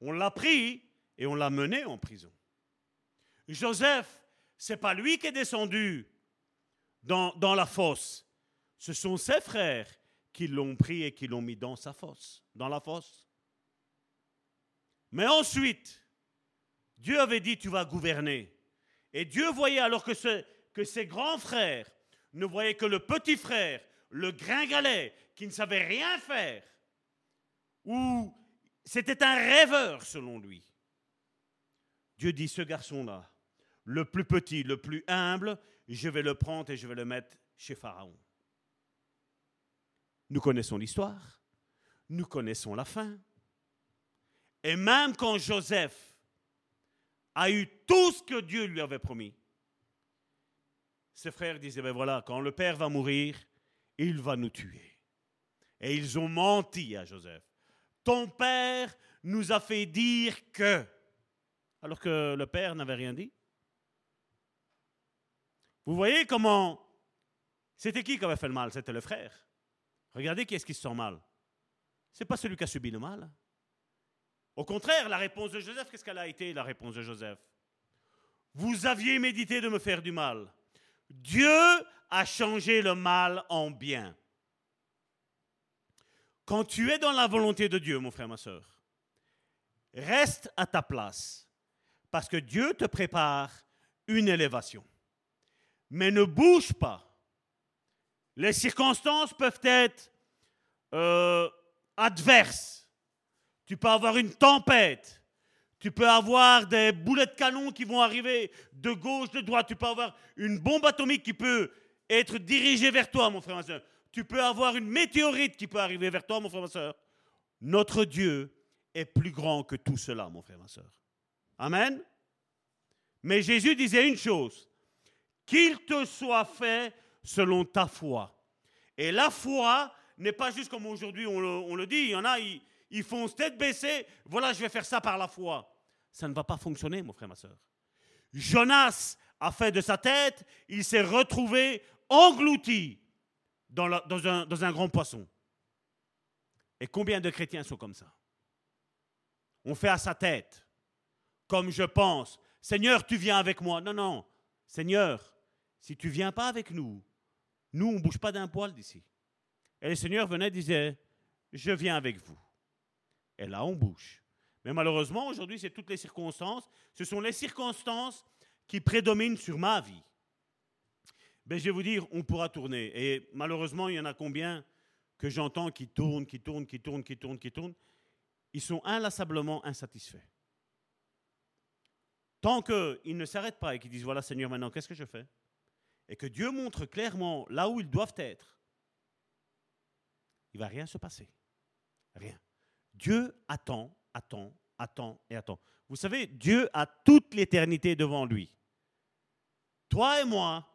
On l'a pris et on l'a mené en prison. Joseph, ce n'est pas lui qui est descendu dans, la fosse. Ce sont ses frères qui l'ont pris et qui l'ont mis dans sa fosse, dans la fosse. Mais ensuite, Dieu avait dit, tu vas gouverner. Et Dieu voyait alors que ses grands frères ne voyaient que le petit frère, le gringalet, qui ne savait rien faire, ou c'était un rêveur selon lui. Dieu dit, ce garçon-là, le plus petit, le plus humble, je vais le prendre et je vais le mettre chez Pharaon. Nous connaissons l'histoire, nous connaissons la fin. Et même quand Joseph a eu tout ce que Dieu lui avait promis, ses frères disaient, ben voilà, quand le Père va mourir, il va nous tuer. Et ils ont menti à Joseph. Ton Père nous a fait dire que, alors que le Père n'avait rien dit. Vous voyez comment... C'était qui qui avait fait le mal? C'était le frère. Regardez qui est-ce qui se sent mal. Ce n'est pas celui qui a subi le mal. Au contraire, la réponse de Joseph, qu'est-ce qu'elle a été, la réponse de Joseph? Vous aviez médité de me faire du mal. Dieu a changé le mal en bien. Quand tu es dans la volonté de Dieu, mon frère, ma soeur, reste à ta place, parce que Dieu te prépare une élévation. Mais ne bouge pas. Les circonstances peuvent être euh, adverses. Tu peux avoir une tempête. Tu peux avoir des boulets de canon qui vont arriver de gauche, de droite. Tu peux avoir une bombe atomique qui peut être dirigée vers toi, mon frère, ma soeur. Tu peux avoir une météorite qui peut arriver vers toi, mon frère, ma soeur. Notre Dieu est plus grand que tout cela, mon frère, ma soeur. Amen. Mais Jésus disait une chose qu'il te soit fait selon ta foi. Et la foi n'est pas juste comme aujourd'hui on, le, dit. Il y en a, ils, ils font tête baissée. Voilà, je vais faire ça par la foi. Ça ne va pas fonctionner, mon frère, ma soeur. Jonas a fait de sa tête, il s'est retrouvé englouti dans, un grand poisson. Et combien de chrétiens sont comme ça? On fait à sa tête, comme je pense. Seigneur, tu viens avec moi. Non, non. Seigneur, si tu viens pas avec nous, nous, on ne bouge pas d'un poil d'ici. Et le Seigneur venait et disait, je viens avec vous. Et là, on bouge. Mais malheureusement, aujourd'hui, c'est toutes les circonstances. Ce sont les circonstances qui prédominent sur ma vie. Ben, je vais vous dire, on pourra tourner. Et malheureusement, il y en a combien que j'entends qui tournent, qui tournent, qui tournent, qui tournent, qui tournent. Ils sont inlassablement insatisfaits. Tant qu'ils ne s'arrêtent pas et qu'ils disent, voilà Seigneur, maintenant, qu'est-ce que je fais? Et que Dieu montre clairement là où ils doivent être, il ne va rien se passer. Rien. Dieu attend, attend, attend et attend. Vous savez, Dieu a toute l'éternité devant lui. Toi et moi,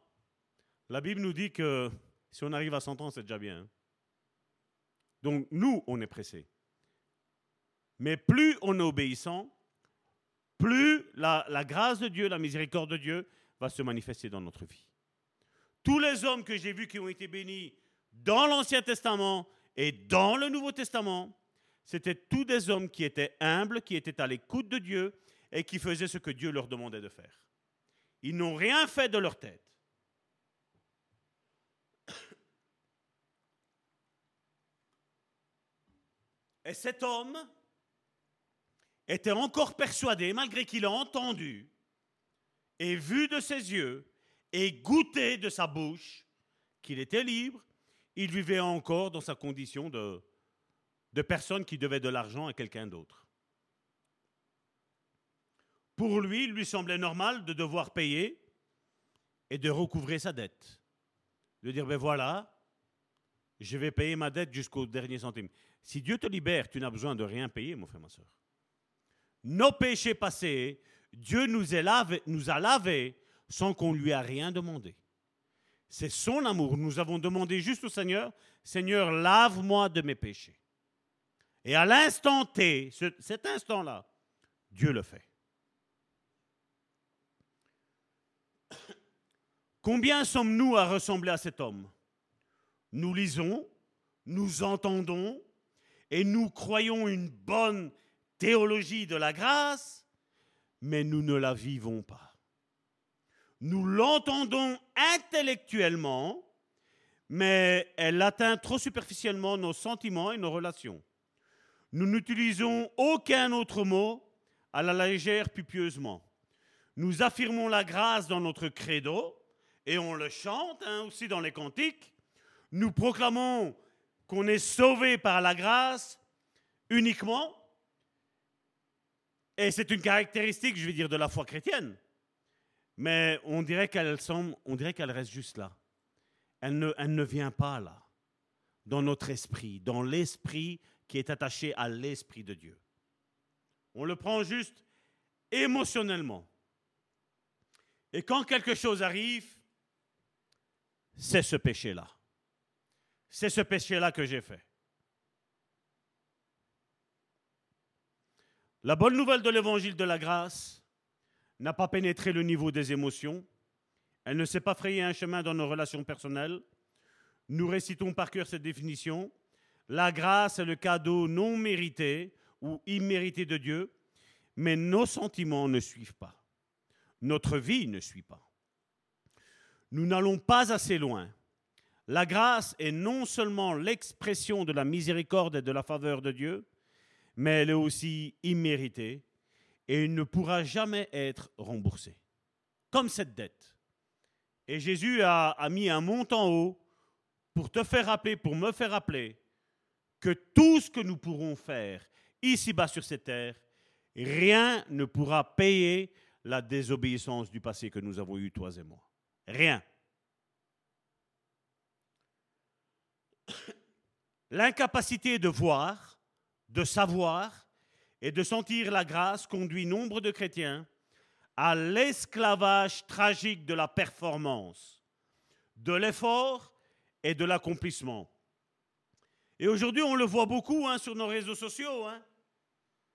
la Bible nous dit que si on arrive à 100 ans, c'est déjà bien. Hein. Donc nous, on est pressés. Mais plus on est obéissant, plus la, la grâce de Dieu, la miséricorde de Dieu va se manifester dans notre vie. Tous les hommes que j'ai vus qui ont été bénis dans l'Ancien Testament et dans le Nouveau Testament, c'était tous des hommes qui étaient humbles, qui étaient à l'écoute de Dieu et qui faisaient ce que Dieu leur demandait de faire. Ils n'ont rien fait de leur tête. Et cet homme était encore persuadé, malgré qu'il a entendu et vu de ses yeux et goûté de sa bouche qu'il était libre, il vivait encore dans sa condition de, de personne qui devait de l'argent à quelqu'un d'autre. Pour lui, il lui semblait normal de devoir payer et de recouvrer sa dette. De dire, ben voilà, je vais payer ma dette jusqu'au dernier centime. Si Dieu te libère, tu n'as besoin de rien payer, mon frère, ma soeur. Nos péchés passés, Dieu nous, a lavés sans qu'on lui a rien demandé. C'est son amour. Nous avons demandé juste au Seigneur, Seigneur, lave-moi de mes péchés. Et à l'instant T, cet instant-là, Dieu le fait. Combien sommes-nous à ressembler à cet homme? Nous lisons, nous entendons et nous croyons une bonne théologie de la grâce, mais nous ne la vivons pas. Nous l'entendons intellectuellement, mais elle atteint trop superficiellement nos sentiments et nos relations. Nous n'utilisons aucun autre mot à la légère pupieusement. Nous affirmons la grâce dans notre credo, et on le chante hein, aussi dans les cantiques. Nous proclamons qu'on est sauvé par la grâce uniquement, et c'est une caractéristique, je vais dire, de la foi chrétienne. Mais on dirait qu'elle dirait qu'elle reste juste là. Elle ne vient pas là, dans notre esprit, dans l'esprit qui est attaché à l'esprit de Dieu. On le prend juste émotionnellement. Et quand quelque chose arrive, c'est ce péché-là. C'est ce péché-là que j'ai fait. La bonne nouvelle de l'évangile de la grâce n'a pas pénétré le niveau des émotions. Elle ne s'est pas frayé un chemin dans nos relations personnelles. Nous récitons par cœur cette définition. La grâce est le cadeau non mérité ou immérité de Dieu, mais nos sentiments ne suivent pas. Notre vie ne suit pas. Nous n'allons pas assez loin. La grâce est non seulement l'expression de la miséricorde et de la faveur de Dieu, mais elle est aussi imméritée et ne pourra jamais être remboursée. Comme cette dette. Et Jésus a, mis un montant haut pour te faire rappeler, pour me faire rappeler, que tout ce que nous pourrons faire ici-bas sur cette terre, rien ne pourra payer la désobéissance du passé que nous avons eu, toi et moi. Rien. L'incapacité de voir, de savoir et de sentir la grâce conduit nombre de chrétiens à l'esclavage tragique de la performance, de l'effort et de l'accomplissement. Et aujourd'hui, on le voit beaucoup hein, sur nos réseaux sociaux. Hein.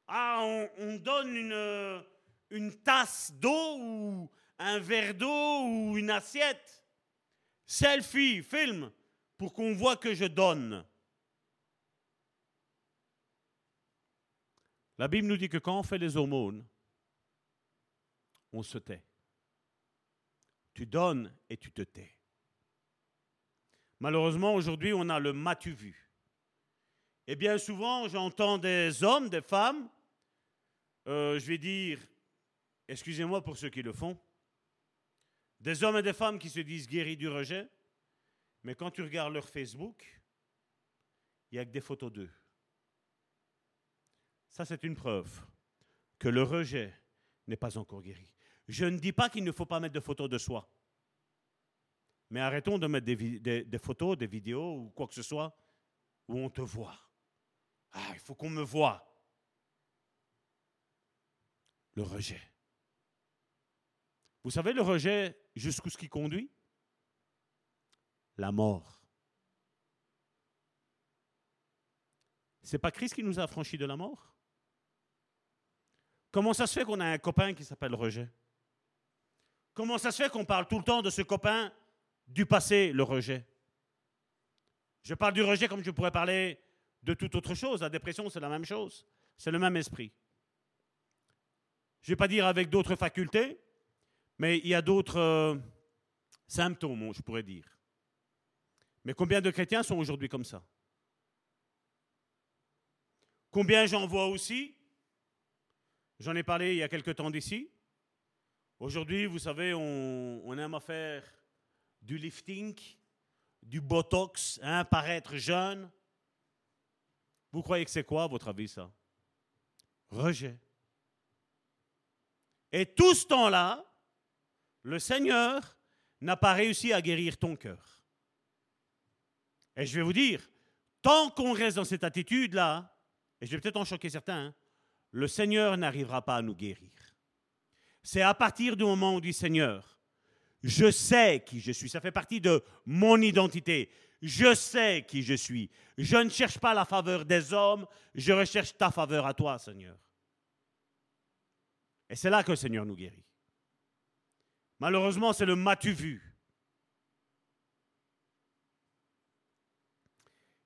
Ah, on, on donne une, une tasse d'eau ou un verre d'eau ou une assiette. Selfie, film, pour qu'on voit que je donne. La Bible nous dit que quand on fait les aumônes, on se tait. Tu donnes et tu te tais. Malheureusement, aujourd'hui, on a le matu vu. Et bien souvent, j'entends des hommes, des femmes, euh, je vais dire, excusez-moi pour ceux qui le font, des hommes et des femmes qui se disent guéris du rejet, mais quand tu regardes leur Facebook, il n'y a que des photos d'eux. Ça, c'est une preuve que le rejet n'est pas encore guéri. Je ne dis pas qu'il ne faut pas mettre de photos de soi. Mais arrêtons de mettre des, photos, des vidéos ou quoi que ce soit où on te voit. Ah, il faut qu'on me voie. Le rejet. Vous savez, le rejet, jusqu'où ce qui conduit? La mort. C'est pas Christ qui nous a affranchis de la mort? Comment ça se fait qu'on a un copain qui s'appelle rejet Comment ça se fait qu'on parle tout le temps de ce copain du passé, le rejet Je parle du rejet comme je pourrais parler de toute autre chose. La dépression, c'est la même chose. C'est le même esprit. Je ne vais pas dire avec d'autres facultés, mais il y a d'autres euh, symptômes, je pourrais dire. Mais combien de chrétiens sont aujourd'hui comme ça? Combien j'en vois aussi J'en ai parlé il y a quelque temps d'ici. Aujourd'hui, vous savez, on, aime à faire du lifting, du botox, hein, paraître jeune. Vous croyez que c'est quoi, à votre avis, ça? Rejet. Et tout ce temps-là, le Seigneur n'a pas réussi à guérir ton cœur. Et je vais vous dire, tant qu'on reste dans cette attitude-là, et je vais peut-être en choquer certains, hein, le Seigneur n'arrivera pas à nous guérir. C'est à partir du moment où dit Seigneur, je sais qui je suis, ça fait partie de mon identité. Je sais qui je suis. Je ne cherche pas la faveur des hommes, je recherche ta faveur à toi, Seigneur. Et c'est là que le Seigneur nous guérit. Malheureusement, c'est le matu vu?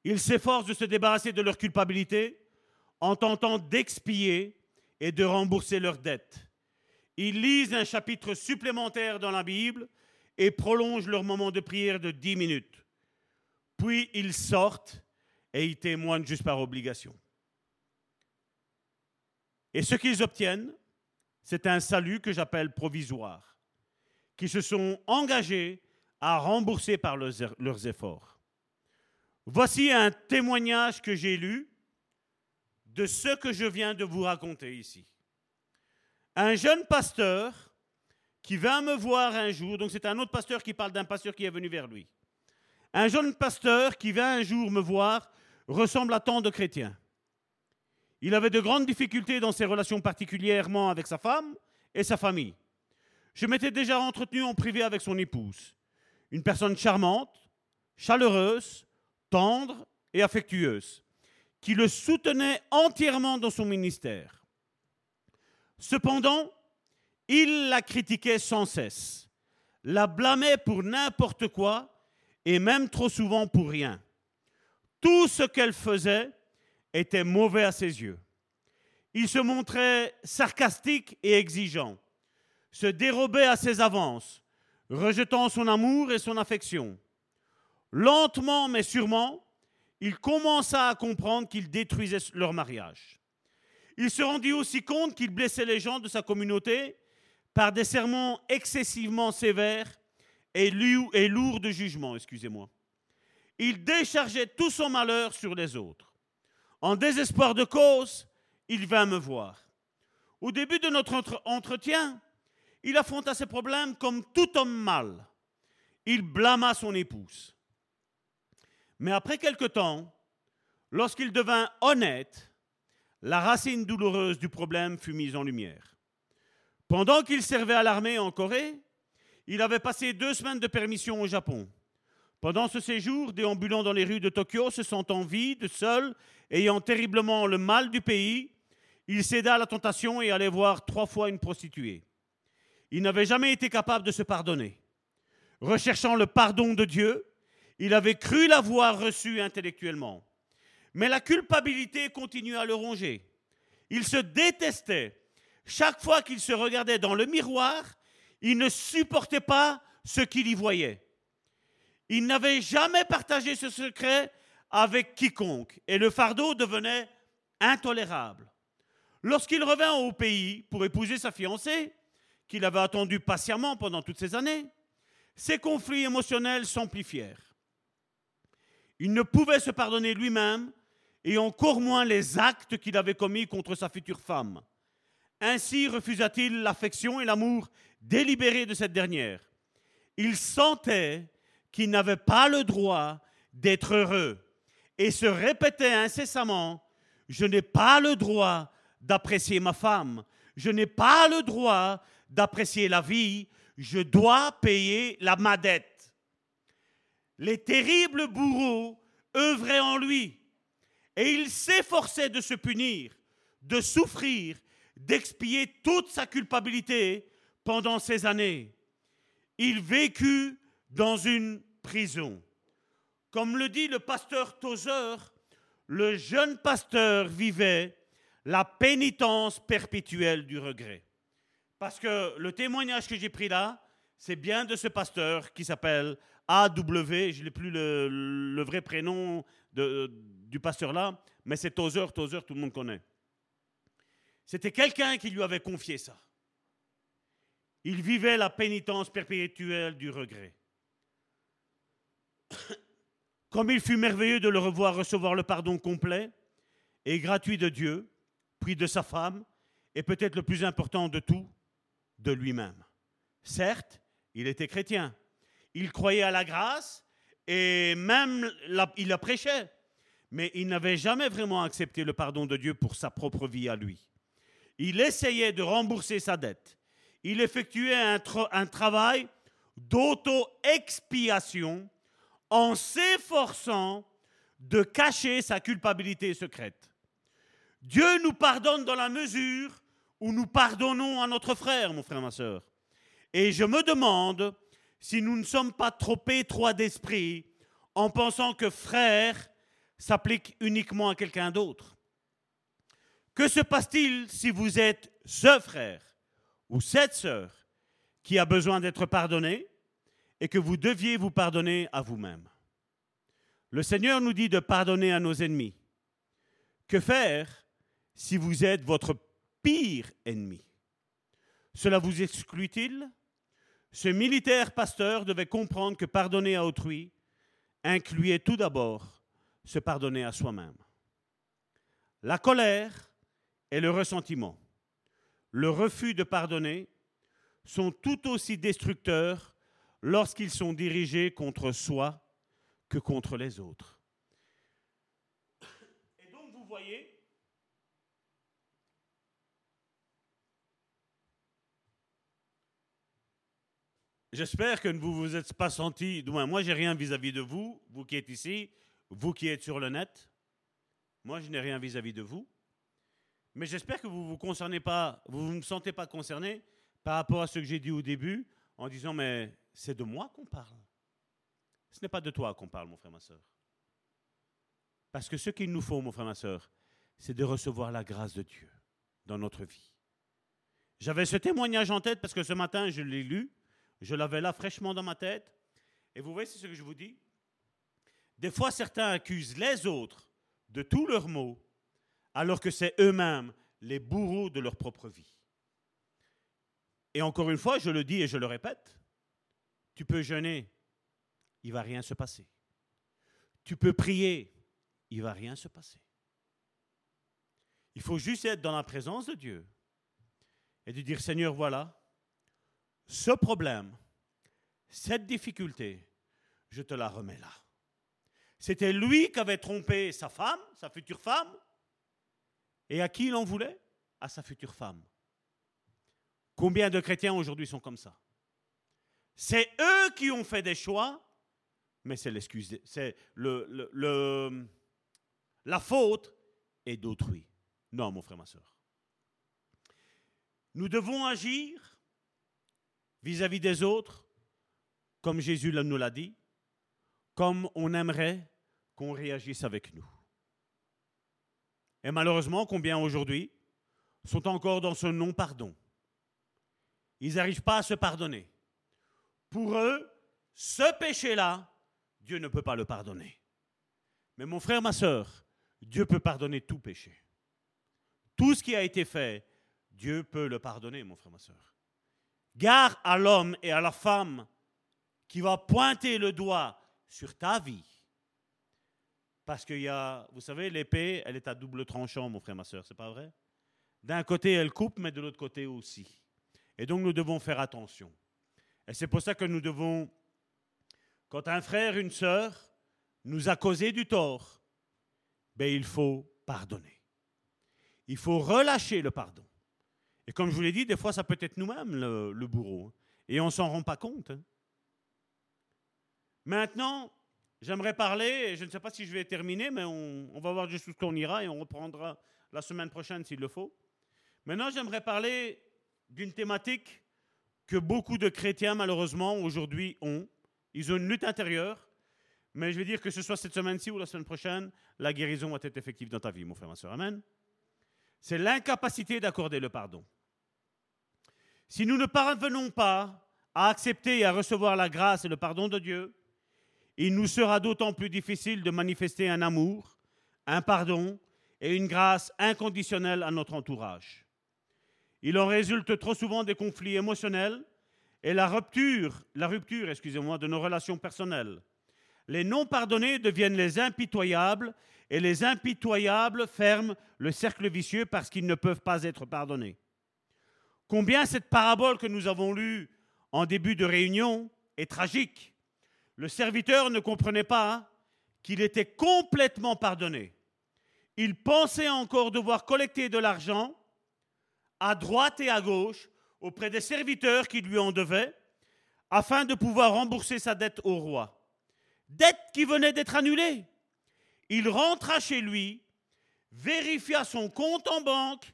Ils s'efforcent de se débarrasser de leur culpabilité en tentant d'expier et de rembourser leurs dettes. Ils lisent un chapitre supplémentaire dans la Bible et prolongent leur moment de prière de dix minutes. Puis ils sortent et ils témoignent juste par obligation. Et ce qu'ils obtiennent, c'est un salut que j'appelle provisoire, qui se sont engagés à rembourser par leurs efforts. Voici un témoignage que j'ai lu de ce que je viens de vous raconter ici. Un jeune pasteur qui vint me voir un jour, donc c'est un autre pasteur qui parle d'un pasteur qui est venu vers lui. Un jeune pasteur qui vint un jour me voir ressemble à tant de chrétiens. Il avait de grandes difficultés dans ses relations particulièrement avec sa femme et sa famille. Je m'étais déjà entretenu en privé avec son épouse, une personne charmante, chaleureuse, tendre et affectueuse qui le soutenait entièrement dans son ministère. Cependant, il la critiquait sans cesse, la blâmait pour n'importe quoi et même trop souvent pour rien. Tout ce qu'elle faisait était mauvais à ses yeux. Il se montrait sarcastique et exigeant, se dérobait à ses avances, rejetant son amour et son affection. Lentement mais sûrement, il commença à comprendre qu'il détruisait leur mariage. Il se rendit aussi compte qu'il blessait les gens de sa communauté par des sermons excessivement sévères et lourds de jugement, excusez-moi. Il déchargeait tout son malheur sur les autres. En désespoir de cause, il vint me voir. Au début de notre entretien, il affronta ses problèmes comme tout homme mal. Il blâma son épouse. Mais après quelque temps, lorsqu'il devint honnête, la racine douloureuse du problème fut mise en lumière. Pendant qu'il servait à l'armée en Corée, il avait passé deux semaines de permission au Japon. Pendant ce séjour, déambulant dans les rues de Tokyo, se sentant vide, seul, ayant terriblement le mal du pays, il céda à la tentation et allait voir trois fois une prostituée. Il n'avait jamais été capable de se pardonner. Recherchant le pardon de Dieu, il avait cru l'avoir reçu intellectuellement. Mais la culpabilité continuait à le ronger. Il se détestait. Chaque fois qu'il se regardait dans le miroir, il ne supportait pas ce qu'il y voyait. Il n'avait jamais partagé ce secret avec quiconque et le fardeau devenait intolérable. Lorsqu'il revint au pays pour épouser sa fiancée, qu'il avait attendue patiemment pendant toutes ces années, ses conflits émotionnels s'amplifièrent. Il ne pouvait se pardonner lui-même et encore moins les actes qu'il avait commis contre sa future femme. Ainsi refusa-t-il l'affection et l'amour délibéré de cette dernière. Il sentait qu'il n'avait pas le droit d'être heureux et se répétait incessamment, je n'ai pas le droit d'apprécier ma femme, je n'ai pas le droit d'apprécier la vie, je dois payer la madette les terribles bourreaux œuvraient en lui. Et il s'efforçait de se punir, de souffrir, d'expier toute sa culpabilité pendant ces années. Il vécut dans une prison. Comme le dit le pasteur Tozer, le jeune pasteur vivait la pénitence perpétuelle du regret. Parce que le témoignage que j'ai pris là, c'est bien de ce pasteur qui s'appelle AW, je n'ai plus le, vrai prénom du pasteur là, mais c'est Tozer, Tozer, tout le monde connaît. C'était quelqu'un qui lui avait confié ça. Il vivait la pénitence perpétuelle du regret. Comme il fut merveilleux de le revoir recevoir le pardon complet et gratuit de Dieu, puis de sa femme, et peut-être le plus important de tout, de lui-même. Certes, il était chrétien. Il croyait à la grâce et même il la prêchait. Mais il n'avait jamais vraiment accepté le pardon de Dieu pour sa propre vie à lui. Il essayait de rembourser sa dette. Il effectuait un, un travail d'auto-expiation en s'efforçant de cacher sa culpabilité secrète. Dieu nous pardonne dans la mesure où nous pardonnons à notre frère, mon frère, ma soeur. Et je me demande si nous ne sommes pas trop étroits d'esprit en pensant que frère s'applique uniquement à quelqu'un d'autre. Que se passe-t-il si vous êtes ce frère ou cette sœur qui a besoin d'être pardonné et que vous deviez vous pardonner à vous-même? Le Seigneur nous dit de pardonner à nos ennemis. Que faire si vous êtes votre pire ennemi? Cela vous exclut-il? Ce militaire pasteur devait comprendre que pardonner à autrui incluait tout d'abord se pardonner à soi-même. La colère et le ressentiment, le refus de pardonner sont tout aussi destructeurs lorsqu'ils sont dirigés contre soi que contre les autres. Et donc vous voyez, J'espère que vous ne vous êtes pas senti, du moins moi j'ai rien vis-à-vis de vous, vous qui êtes ici, vous qui êtes sur le net. Moi je n'ai rien vis-à-vis de vous. Mais j'espère que vous vous concernez pas, vous ne me sentez pas concerné par rapport à ce que j'ai dit au début en disant mais c'est de moi qu'on parle. Ce n'est pas de toi qu'on parle, mon frère, ma soeur. Parce que ce qu'il nous faut, mon frère, ma soeur, c'est de recevoir la grâce de Dieu dans notre vie. J'avais ce témoignage en tête parce que ce matin, je l'ai lu je l'avais là fraîchement dans ma tête. Et vous voyez, c'est ce que je vous dis. Des fois, certains accusent les autres de tous leurs maux, alors que c'est eux-mêmes les bourreaux de leur propre vie. Et encore une fois, je le dis et je le répète, tu peux jeûner, il va rien se passer. Tu peux prier, il va rien se passer. Il faut juste être dans la présence de Dieu et de dire Seigneur, voilà, ce problème, cette difficulté, je te la remets là. C'était lui qui avait trompé sa femme, sa future femme. Et à qui il en voulait? À sa future femme. Combien de chrétiens aujourd'hui sont comme ça? C'est eux qui ont fait des choix, mais c'est l'excuse, c'est le, la faute est d'autrui. Non, mon frère, ma soeur. Nous devons agir vis-à-vis des autres, comme Jésus nous l'a dit, comme on aimerait qu'on réagisse avec nous. Et malheureusement, combien aujourd'hui sont encore dans ce non-pardon? Ils n'arrivent pas à se pardonner. Pour eux, ce péché-là, Dieu ne peut pas le pardonner. Mais mon frère, ma soeur, Dieu peut pardonner tout péché. Tout ce qui a été fait, Dieu peut le pardonner, mon frère, ma soeur. Gare à l'homme et à la femme qui va pointer le doigt sur ta vie. Parce qu'il y a, vous savez, l'épée, elle est à double tranchant, mon frère, ma soeur, c'est pas vrai? D'un côté, elle coupe, mais de l'autre côté aussi. Et donc, nous devons faire attention. Et c'est pour ça que nous devons, quand un frère, une sœur nous a causé du tort, ben, il faut pardonner. Il faut relâcher le pardon. Et comme je vous l'ai dit, des fois, ça peut être nous-mêmes le, bourreau. Hein. Et on ne s'en rend pas compte. Hein. Maintenant, j'aimerais parler, je ne sais pas si je vais terminer, mais on, va voir jusqu'où on ira et on reprendra la semaine prochaine s'il le faut. Maintenant, j'aimerais parler d'une thématique que beaucoup de chrétiens, malheureusement, aujourd'hui ont. Ils ont une lutte intérieure, mais je vais dire que ce soit cette semaine-ci ou la semaine prochaine, la guérison va être effective dans ta vie, mon frère, ma soeur. Amen. C'est l'incapacité d'accorder le pardon. Si nous ne parvenons pas à accepter et à recevoir la grâce et le pardon de Dieu, il nous sera d'autant plus difficile de manifester un amour, un pardon et une grâce inconditionnelle à notre entourage. Il en résulte trop souvent des conflits émotionnels et la rupture, la rupture, excusez-moi, de nos relations personnelles. Les non pardonnés deviennent les impitoyables et les impitoyables ferment le cercle vicieux parce qu'ils ne peuvent pas être pardonnés. Combien cette parabole que nous avons lue en début de réunion est tragique. Le serviteur ne comprenait pas qu'il était complètement pardonné. Il pensait encore devoir collecter de l'argent à droite et à gauche auprès des serviteurs qui lui en devaient afin de pouvoir rembourser sa dette au roi. Dette qui venait d'être annulée. Il rentra chez lui, vérifia son compte en banque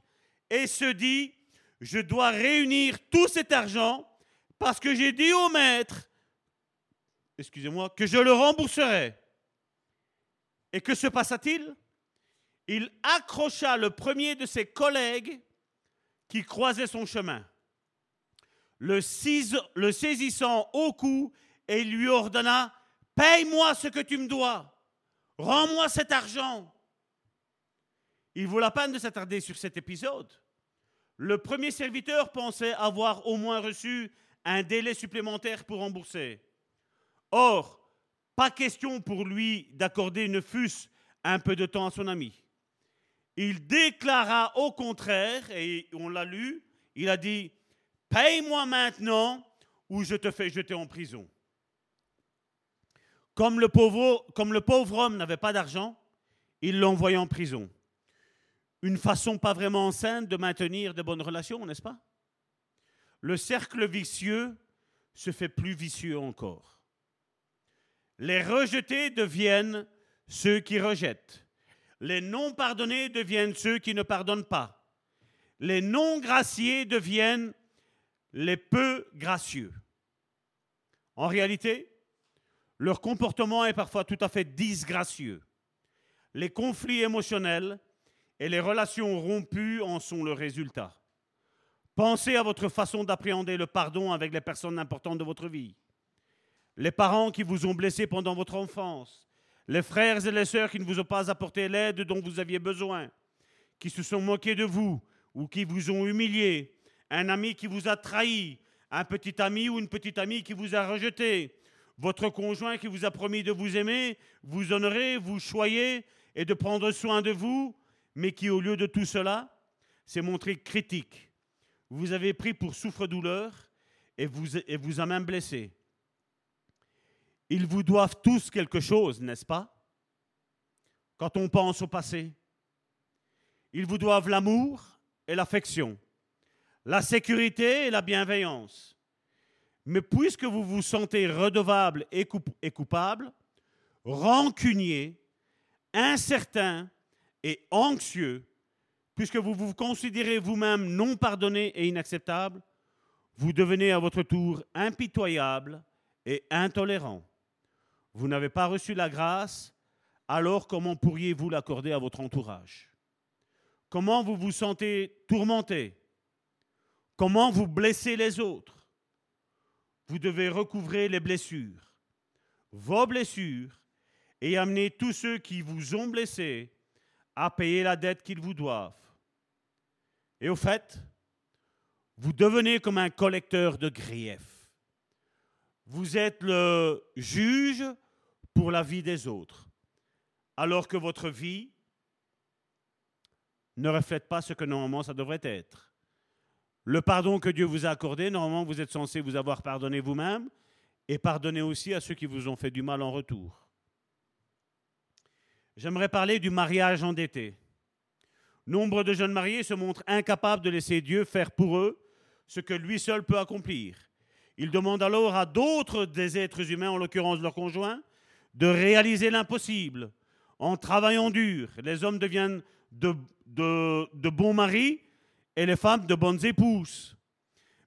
et se dit, je dois réunir tout cet argent parce que j'ai dit au maître, excusez-moi, que je le rembourserai. Et que se passa-t-il? Il accrocha le premier de ses collègues qui croisait son chemin, le, saisissant au cou et lui ordonna, Paye-moi ce que tu me dois, rends-moi cet argent. Il vaut la peine de s'attarder sur cet épisode. Le premier serviteur pensait avoir au moins reçu un délai supplémentaire pour rembourser. Or, pas question pour lui d'accorder une fût un peu de temps à son ami. Il déclara au contraire, et on l'a lu, il a dit, paye-moi maintenant ou je te fais jeter en prison. Comme le pauvre, comme le pauvre homme n'avait pas d'argent, il l'envoya en prison. Une façon pas vraiment saine de maintenir de bonnes relations, n'est-ce pas? Le cercle vicieux se fait plus vicieux encore. Les rejetés deviennent ceux qui rejettent. Les non pardonnés deviennent ceux qui ne pardonnent pas. Les non graciés deviennent les peu gracieux. En réalité, leur comportement est parfois tout à fait disgracieux. Les conflits émotionnels et les relations rompues en sont le résultat. Pensez à votre façon d'appréhender le pardon avec les personnes importantes de votre vie. Les parents qui vous ont blessé pendant votre enfance, les frères et les sœurs qui ne vous ont pas apporté l'aide dont vous aviez besoin, qui se sont moqués de vous ou qui vous ont humilié, un ami qui vous a trahi, un petit ami ou une petite amie qui vous a rejeté, votre conjoint qui vous a promis de vous aimer, vous honorer, vous choyer et de prendre soin de vous, mais qui au lieu de tout cela s'est montré critique, vous avez pris pour souffre-douleur et vous, et vous a même blessé. Ils vous doivent tous quelque chose, n'est-ce pas? Quand on pense au passé. Ils vous doivent l'amour et l'affection, la sécurité et la bienveillance. Mais puisque vous vous sentez redevable et, coupable, rancunier, incertain et anxieux, puisque vous vous considérez vous-même non pardonné et inacceptable, vous devenez à votre tour impitoyable et intolérant. Vous n'avez pas reçu la grâce, alors comment pourriez-vous l'accorder à votre entourage? Comment vous vous sentez tourmenté? Comment vous blessez les autres? Vous devez recouvrer les blessures, vos blessures, et amener tous ceux qui vous ont blessé à payer la dette qu'ils vous doivent. Et au fait, vous devenez comme un collecteur de griefs. Vous êtes le juge pour la vie des autres, alors que votre vie ne reflète pas ce que normalement ça devrait être. Le pardon que Dieu vous a accordé, normalement vous êtes censé vous avoir pardonné vous-même et pardonner aussi à ceux qui vous ont fait du mal en retour. J'aimerais parler du mariage endetté. Nombre de jeunes mariés se montrent incapables de laisser Dieu faire pour eux ce que lui seul peut accomplir. Ils demandent alors à d'autres des êtres humains, en l'occurrence leurs conjoints, de réaliser l'impossible. En travaillant dur, les hommes deviennent de, bons maris et les femmes de bonnes épouses.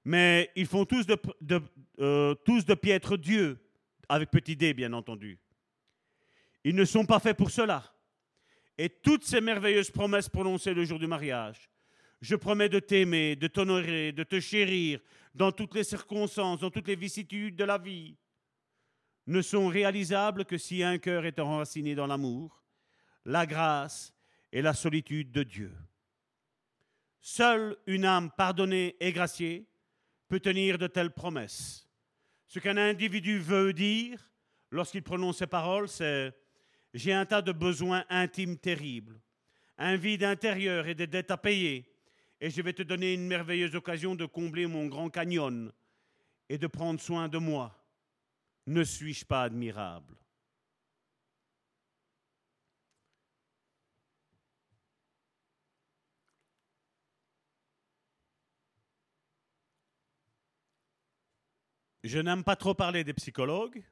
Mais ils font tous de, euh, tous de piètres dieux, avec petit d, bien entendu. Ils ne sont pas faits pour cela et toutes ces merveilleuses promesses prononcées le jour du mariage. Je promets de t'aimer, de t'honorer, de te chérir dans toutes les circonstances, dans toutes les vicissitudes de la vie, ne sont réalisables que si un cœur est enraciné dans l'amour, la grâce et la solitude de Dieu. Seule une âme pardonnée et graciée peut tenir de telles promesses. Ce qu'un individu veut dire lorsqu'il prononce ces paroles, c'est J'ai un tas de besoins intimes terribles, un vide intérieur et des dettes à payer, et je vais te donner une merveilleuse occasion de combler mon grand canyon et de prendre soin de moi. Ne suis-je pas admirable? Je n'aime pas trop parler des psychologues,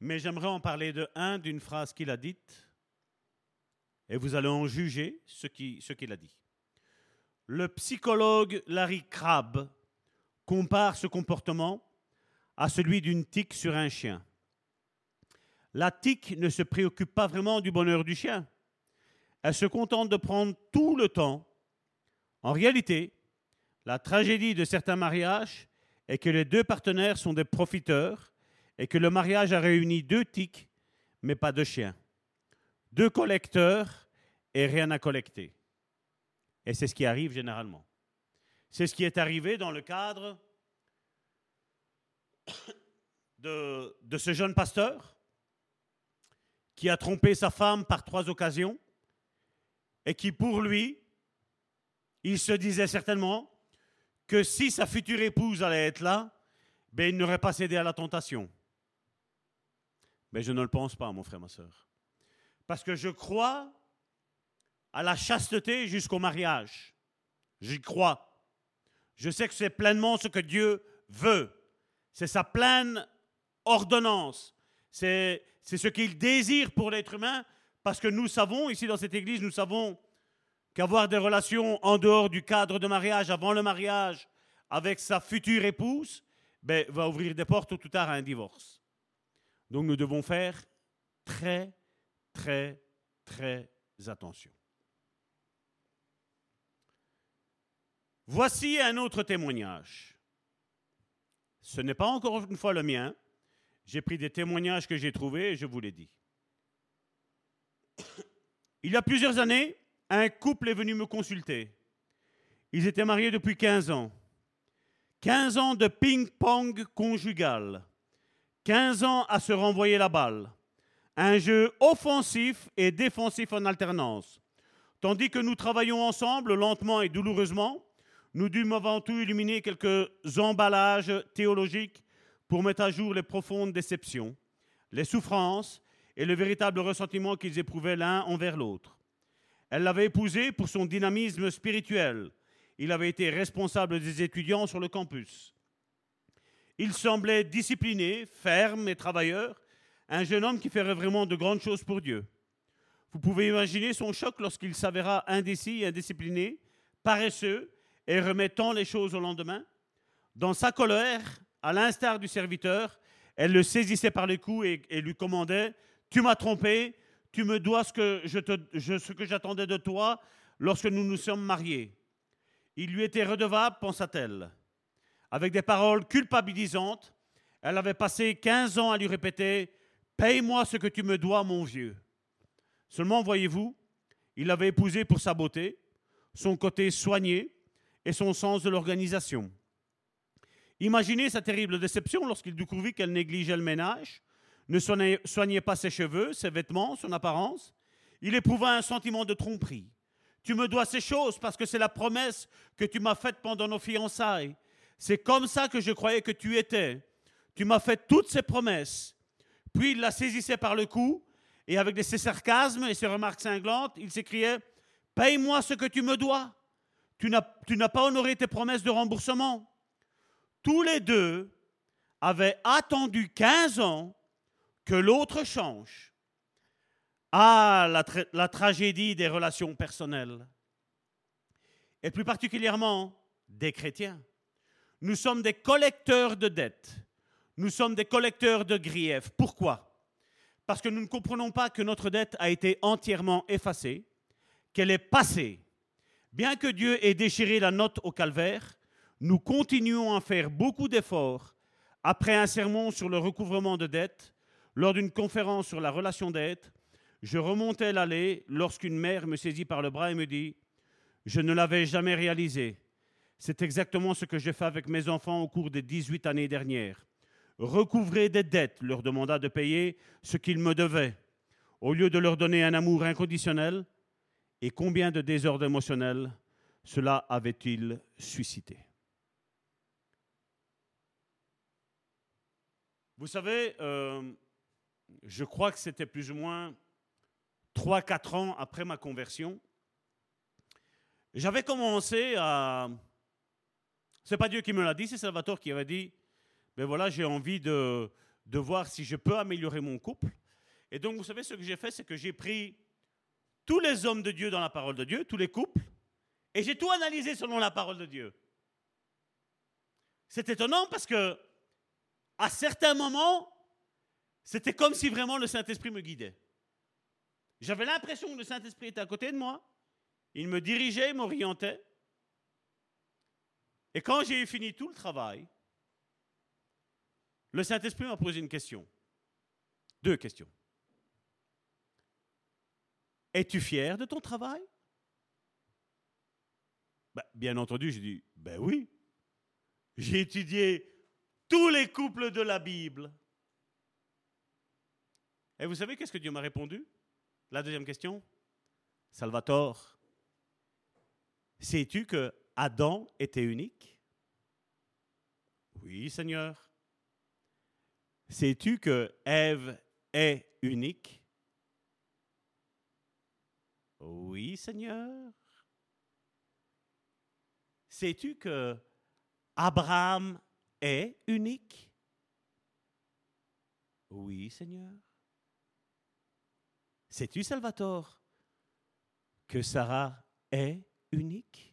mais j'aimerais en parler de un d'une phrase qu'il a dite, et vous allez en juger ce qu'il a dit. Le psychologue Larry Crabb compare ce comportement à celui d'une tique sur un chien. La tique ne se préoccupe pas vraiment du bonheur du chien. Elle se contente de prendre tout le temps. En réalité, la tragédie de certains mariages et que les deux partenaires sont des profiteurs et que le mariage a réuni deux tiques, mais pas de chiens. Deux collecteurs et rien à collecter. Et c'est ce qui arrive généralement. C'est ce qui est arrivé dans le cadre de, de ce jeune pasteur qui a trompé sa femme par trois occasions et qui, pour lui, il se disait certainement, que si sa future épouse allait être là, ben, il n'aurait pas cédé à la tentation. Mais je ne le pense pas, mon frère, ma soeur. Parce que je crois à la chasteté jusqu'au mariage. J'y crois. Je sais que c'est pleinement ce que Dieu veut. C'est sa pleine ordonnance. C'est, ce qu'il désire pour l'être humain. Parce que nous savons, ici dans cette église, nous savons qu'avoir des relations en dehors du cadre de mariage, avant le mariage, avec sa future épouse, ben, va ouvrir des portes tout tard à un divorce. Donc nous devons faire très, très, très attention. Voici un autre témoignage. Ce n'est pas encore une fois le mien. J'ai pris des témoignages que j'ai trouvés et je vous les dis. Il y a plusieurs années, un couple est venu me consulter. Ils étaient mariés depuis 15 ans. 15 ans de ping-pong conjugal. 15 ans à se renvoyer la balle. Un jeu offensif et défensif en alternance. Tandis que nous travaillons ensemble, lentement et douloureusement, nous dûmes avant tout illuminer quelques emballages théologiques pour mettre à jour les profondes déceptions, les souffrances et le véritable ressentiment qu'ils éprouvaient l'un envers l'autre. Elle l'avait épousé pour son dynamisme spirituel. Il avait été responsable des étudiants sur le campus. Il semblait discipliné, ferme et travailleur, un jeune homme qui ferait vraiment de grandes choses pour Dieu. Vous pouvez imaginer son choc lorsqu'il s'avéra indécis, indiscipliné, paresseux et remettant les choses au lendemain. Dans sa colère, à l'instar du serviteur, elle le saisissait par les cou et, lui commandait Tu m'as trompé, tu me dois ce que, ce que j'attendais de toi lorsque nous nous sommes mariés. Il lui était redevable, pensa-t-elle. Avec des paroles culpabilisantes, elle avait passé 15 ans à lui répéter Paye-moi ce que tu me dois, mon vieux. Seulement, voyez-vous, il l'avait épousée pour sa beauté, son côté soigné et son sens de l'organisation. Imaginez sa terrible déception lorsqu'il découvrit qu'elle négligeait le ménage, ne soignait pas ses cheveux, ses vêtements, son apparence. Il éprouva un sentiment de tromperie. Tu me dois ces choses parce que c'est la promesse que tu m'as faite pendant nos fiançailles. C'est comme ça que je croyais que tu étais. Tu m'as fait toutes ces promesses. Puis il la saisissait par le cou et avec ses sarcasmes et ses remarques cinglantes, il s'écriait Paye-moi ce que tu me dois. Tu n'as pas honoré tes promesses de remboursement. Tous les deux avaient attendu 15 ans que l'autre change. Ah, la, la, tragédie des relations personnelles. Et plus particulièrement des chrétiens. Nous sommes des collecteurs de dettes. Nous sommes des collecteurs de griefs. Pourquoi? Parce que nous ne comprenons pas que notre dette a été entièrement effacée, qu'elle est passée. Bien que Dieu ait déchiré la note au calvaire, nous continuons à faire beaucoup d'efforts après un sermon sur le recouvrement de dettes lors d'une conférence sur la relation d'aide, Je remontais l'allée lorsqu'une mère me saisit par le bras et me dit Je ne l'avais jamais réalisé. C'est exactement ce que j'ai fait avec mes enfants au cours des 18 années dernières. Recouvrer des dettes leur demanda de payer ce qu'ils me devaient, au lieu de leur donner un amour inconditionnel. Et combien de désordres émotionnels cela avait-il suscité Vous savez, euh, je crois que c'était plus ou moins 3-4 ans après ma conversion. J'avais commencé à... C'est pas Dieu qui me l'a dit, c'est Salvatore qui avait dit, ben voilà, j'ai envie de, de voir si je peux améliorer mon couple. Et donc, vous savez, ce que j'ai fait, c'est que j'ai pris tous les hommes de Dieu dans la parole de Dieu, tous les couples, et j'ai tout analysé selon la parole de Dieu. C'est étonnant parce que à certains moments, c'était comme si vraiment le Saint-Esprit me guidait. J'avais l'impression que le Saint-Esprit était à côté de moi. Il me dirigeait, m'orientait. Et quand j'ai fini tout le travail, le Saint-Esprit m'a posé une question. Deux questions. Es-tu fier de ton travail? Ben, Bien entendu, j'ai dit, ben oui. J'ai étudié tous les couples de la Bible. Et vous savez qu'est-ce que Dieu m'a répondu? La deuxième question Salvatore, sais-tu que Adam était unique? Oui, Seigneur. Sais-tu que Ève est unique? Oui, Seigneur. Sais-tu que Abraham est unique? Oui, Seigneur. Sais-tu, Salvatore, que Sarah est unique?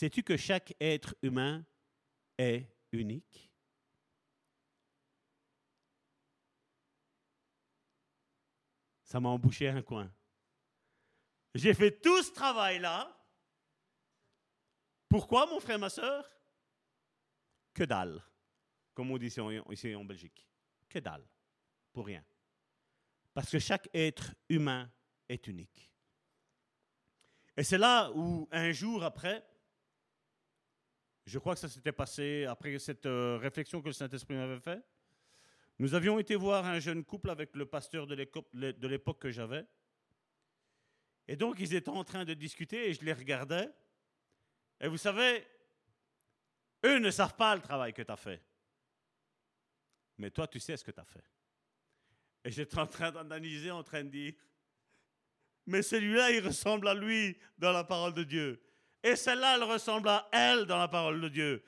Sais-tu que chaque être humain est unique? Ça m'a embouché un coin. J'ai fait tout ce travail-là pourquoi, mon frère, ma soeur Que dalle, comme on dit ici en, Belgique. Que dalle, pour rien. Parce que chaque être humain est unique. Et c'est là où, un jour après, je crois que ça s'était passé après cette euh, réflexion que le Saint-Esprit m'avait fait, nous avions été voir un jeune couple avec le pasteur de l'époque que j'avais. Et donc, ils étaient en train de discuter et je les regardais. Et vous savez, eux ne savent pas le travail que tu as fait. Mais toi, tu sais ce que tu as fait. Et j'étais en train d'analyser, en train de dire, mais celui-là, il ressemble à lui dans la parole de Dieu. Et celle-là, elle ressemble à elle dans la parole de Dieu.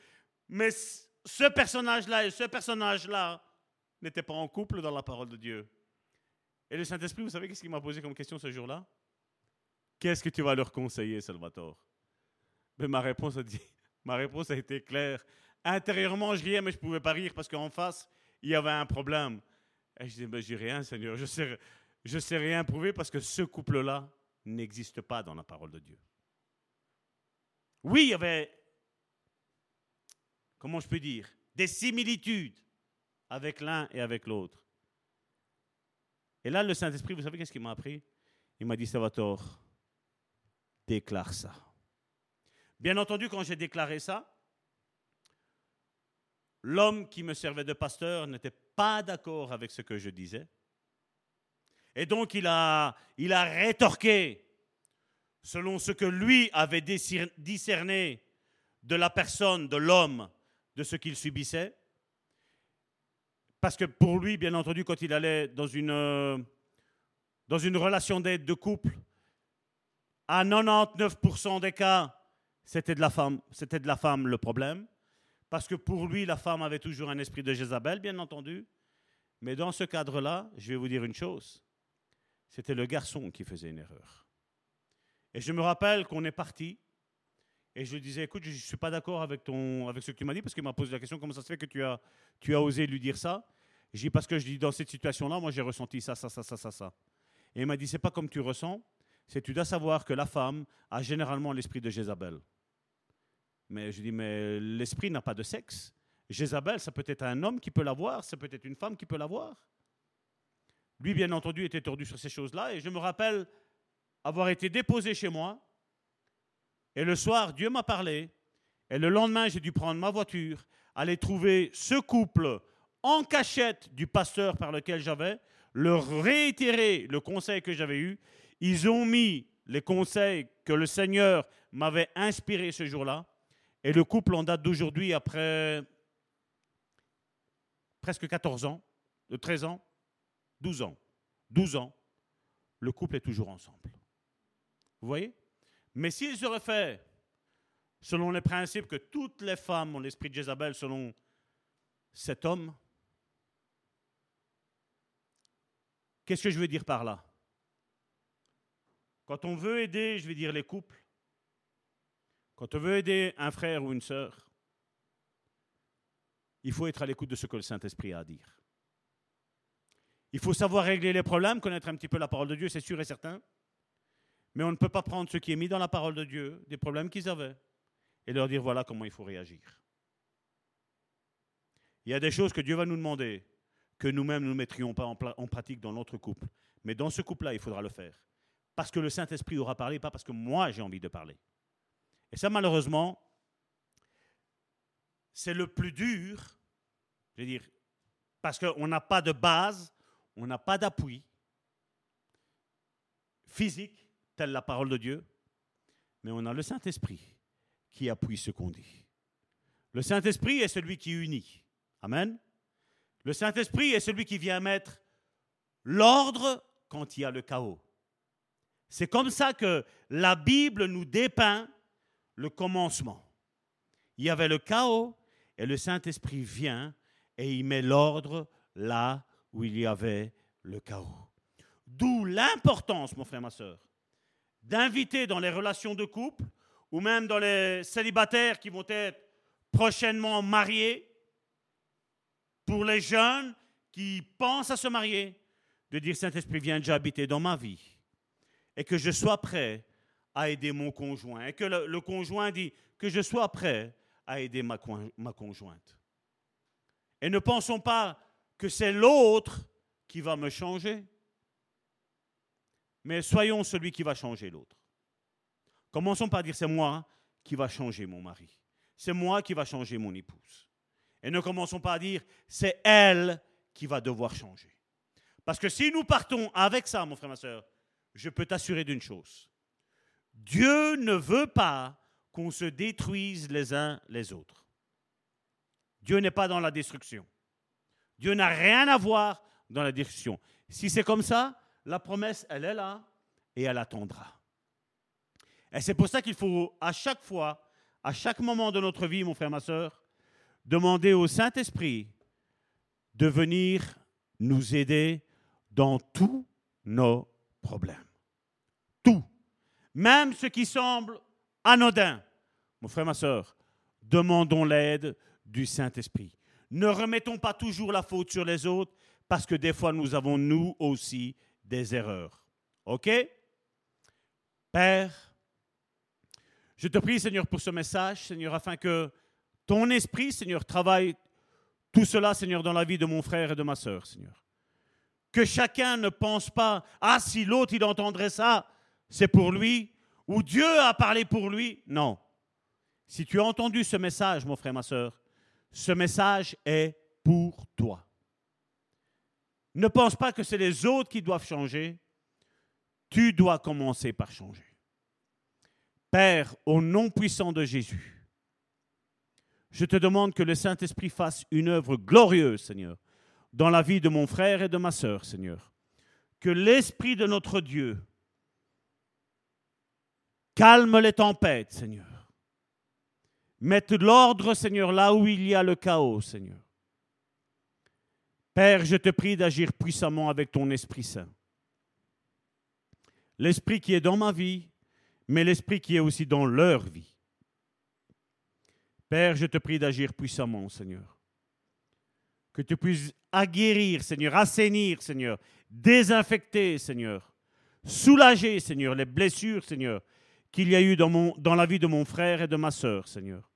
Mais ce personnage-là et ce personnage-là n'étaient pas en couple dans la parole de Dieu. Et le Saint-Esprit, vous savez qu'est-ce qu'il m'a posé comme question ce jour-là? Qu'est-ce que tu vas leur conseiller, Salvatore? Mais ma réponse a ma réponse a été claire. Intérieurement, je riais, mais je ne pouvais pas rire parce qu'en face, il y avait un problème. Et je disais, ben, j'ai rien, Seigneur, je sais, je sais rien prouver parce que ce couple-là n'existe pas dans la parole de Dieu. Oui, il y avait, comment je peux dire, des similitudes avec l'un et avec l'autre. Et là, le Saint-Esprit, vous savez qu'est-ce qu'il m'a appris? Il m'a dit, Salvatore, déclare ça. Bien entendu, quand j'ai déclaré ça, l'homme qui me servait de pasteur n'était pas d'accord avec ce que je disais. Et donc il a, il a rétorqué selon ce que lui avait discerné de la personne, de l'homme, de ce qu'il subissait. Parce que pour lui, bien entendu, quand il allait dans une, dans une relation d'aide de couple, à 99% des cas, c'était de la femme, c'était de la femme le problème, parce que pour lui, la femme avait toujours un esprit de Jézabel, bien entendu. Mais dans ce cadre-là, je vais vous dire une chose, c'était le garçon qui faisait une erreur. Et je me rappelle qu'on est parti, et je lui disais, écoute, je ne suis pas d'accord avec, avec ce que tu m'as dit, parce qu'il m'a posé la question, comment ça se fait que tu as, tu as osé lui dire ça? J'ai dit, parce que je dis, dans cette situation-là, moi j'ai ressenti ça, ça, ça, ça, ça, ça. Et il m'a dit, c'est pas comme tu ressens, c'est tu dois savoir que la femme a généralement l'esprit de Jézabel. Mais je dis, mais l'esprit n'a pas de sexe. Jézabel, ça peut être un homme qui peut l'avoir, ça peut être une femme qui peut l'avoir. Lui, bien entendu, était tordu sur ces choses-là. Et je me rappelle avoir été déposé chez moi. Et le soir, Dieu m'a parlé. Et le lendemain, j'ai dû prendre ma voiture, aller trouver ce couple en cachette du pasteur par lequel j'avais, leur réitérer le conseil que j'avais eu. Ils ont mis les conseils que le Seigneur m'avait inspirés ce jour-là. Et le couple en date d'aujourd'hui, après presque 14 ans, de 13 ans, 12 ans. 12 ans, le couple est toujours ensemble. Vous voyez? Mais s'ils auraient fait selon les principes que toutes les femmes ont l'esprit de Jézabel, selon cet homme, qu'est-ce que je veux dire par là? Quand on veut aider, je vais dire les couples, quand on veut aider un frère ou une sœur, il faut être à l'écoute de ce que le Saint-Esprit a à dire. Il faut savoir régler les problèmes, connaître un petit peu la parole de Dieu, c'est sûr et certain. Mais on ne peut pas prendre ce qui est mis dans la parole de Dieu, des problèmes qu'ils avaient, et leur dire voilà comment il faut réagir. Il y a des choses que Dieu va nous demander que nous-mêmes ne mettrions pas en, pratique dans notre couple. Mais dans ce couple-là, il faudra le faire. Parce que le Saint-Esprit aura parlé, pas parce que moi j'ai envie de parler. Et ça, malheureusement, c'est le plus dur, je veux dire, parce qu'on n'a pas de base, on n'a pas d'appui physique, la parole de Dieu, mais on a le Saint-Esprit qui appuie ce qu'on dit. Le Saint-Esprit est celui qui unit. Amen. Le Saint-Esprit est celui qui vient mettre l'ordre quand il y a le chaos. C'est comme ça que la Bible nous dépeint le commencement. Il y avait le chaos et le Saint-Esprit vient et il met l'ordre là où il y avait le chaos. D'où l'importance, mon frère, ma soeur, d'inviter dans les relations de couple ou même dans les célibataires qui vont être prochainement mariés, pour les jeunes qui pensent à se marier, de dire Saint-Esprit, viens déjà habiter dans ma vie et que je sois prêt à aider mon conjoint et que le, conjoint dit que je sois prêt à aider ma, ma conjointe. Et ne pensons pas que c'est l'autre qui va me changer, mais soyons celui qui va changer l'autre. Commençons par dire c'est moi qui va changer mon mari, c'est moi qui va changer mon épouse. Et ne commençons pas à dire c'est elle qui va devoir changer. Parce que si nous partons avec ça, mon frère, ma soeur, je peux t'assurer d'une chose. Dieu ne veut pas qu'on se détruise les uns les autres. Dieu n'est pas dans la destruction. Dieu n'a rien à voir dans la destruction. Si c'est comme ça, la promesse, elle est là et elle attendra. Et c'est pour ça qu'il faut à chaque fois, à chaque moment de notre vie, mon frère, ma soeur, demander au Saint-Esprit de venir nous aider dans tous nos problèmes. Tout. Même ce qui semble anodin. Mon frère, ma soeur, demandons l'aide du Saint-Esprit. Ne remettons pas toujours la faute sur les autres parce que des fois nous avons nous aussi des erreurs. OK? Père, je te prie Seigneur pour ce message, Seigneur, afin que ton esprit, Seigneur, travaille tout cela, Seigneur, dans la vie de mon frère et de ma soeur, Seigneur. Que chacun ne pense pas, ah, si l'autre, il entendrait ça, c'est pour lui, ou Dieu a parlé pour lui. Non. Si tu as entendu ce message, mon frère, ma soeur, ce message est pour toi. Ne pense pas que c'est les autres qui doivent changer. Tu dois commencer par changer. Père, au nom puissant de Jésus, je te demande que le Saint-Esprit fasse une œuvre glorieuse, Seigneur, dans la vie de mon frère et de ma sœur, Seigneur. Que l'Esprit de notre Dieu Calme les tempêtes, Seigneur. Mette l'ordre, Seigneur, là où il y a le chaos, Seigneur. Père, je te prie d'agir puissamment avec ton Esprit Saint. L'Esprit qui est dans ma vie, mais l'Esprit qui est aussi dans leur vie. Père, je te prie d'agir puissamment, Seigneur. Que tu puisses aguerrir, Seigneur, assainir, Seigneur, désinfecter, Seigneur, soulager, Seigneur, les blessures, Seigneur, qu'il y a eu dans, dans la vie de mon frère et de ma sœur, Seigneur.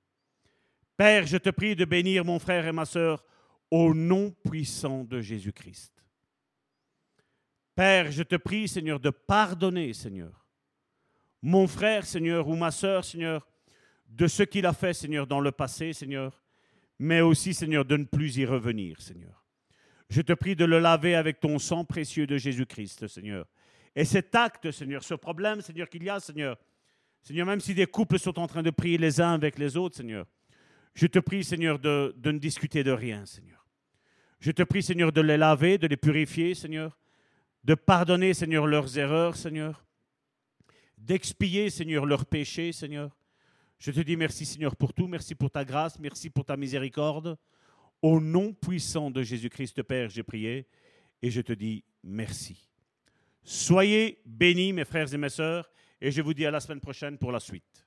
Père, je te prie de bénir mon frère et ma sœur au nom puissant de Jésus-Christ. Père, je te prie, Seigneur, de pardonner, Seigneur, mon frère, Seigneur, ou ma sœur, Seigneur, de ce qu'il a fait, Seigneur, dans le passé, Seigneur, mais aussi, Seigneur, de ne plus y revenir, Seigneur. Je te prie de le laver avec ton sang précieux de Jésus-Christ, Seigneur. Et cet acte, Seigneur, ce problème, Seigneur, qu'il y a, Seigneur, Seigneur, même si des couples sont en train de prier les uns avec les autres, Seigneur, je te prie, Seigneur, de, de ne discuter de rien, Seigneur. Je te prie, Seigneur, de les laver, de les purifier, Seigneur, de pardonner, Seigneur, leurs erreurs, Seigneur, d'expier, Seigneur, leurs péchés, Seigneur. Je te dis merci, Seigneur, pour tout. Merci pour ta grâce. Merci pour ta miséricorde. Au nom puissant de Jésus-Christ, Père, j'ai prié et je te dis merci. Soyez bénis, mes frères et mes sœurs, et je vous dis à la semaine prochaine pour la suite.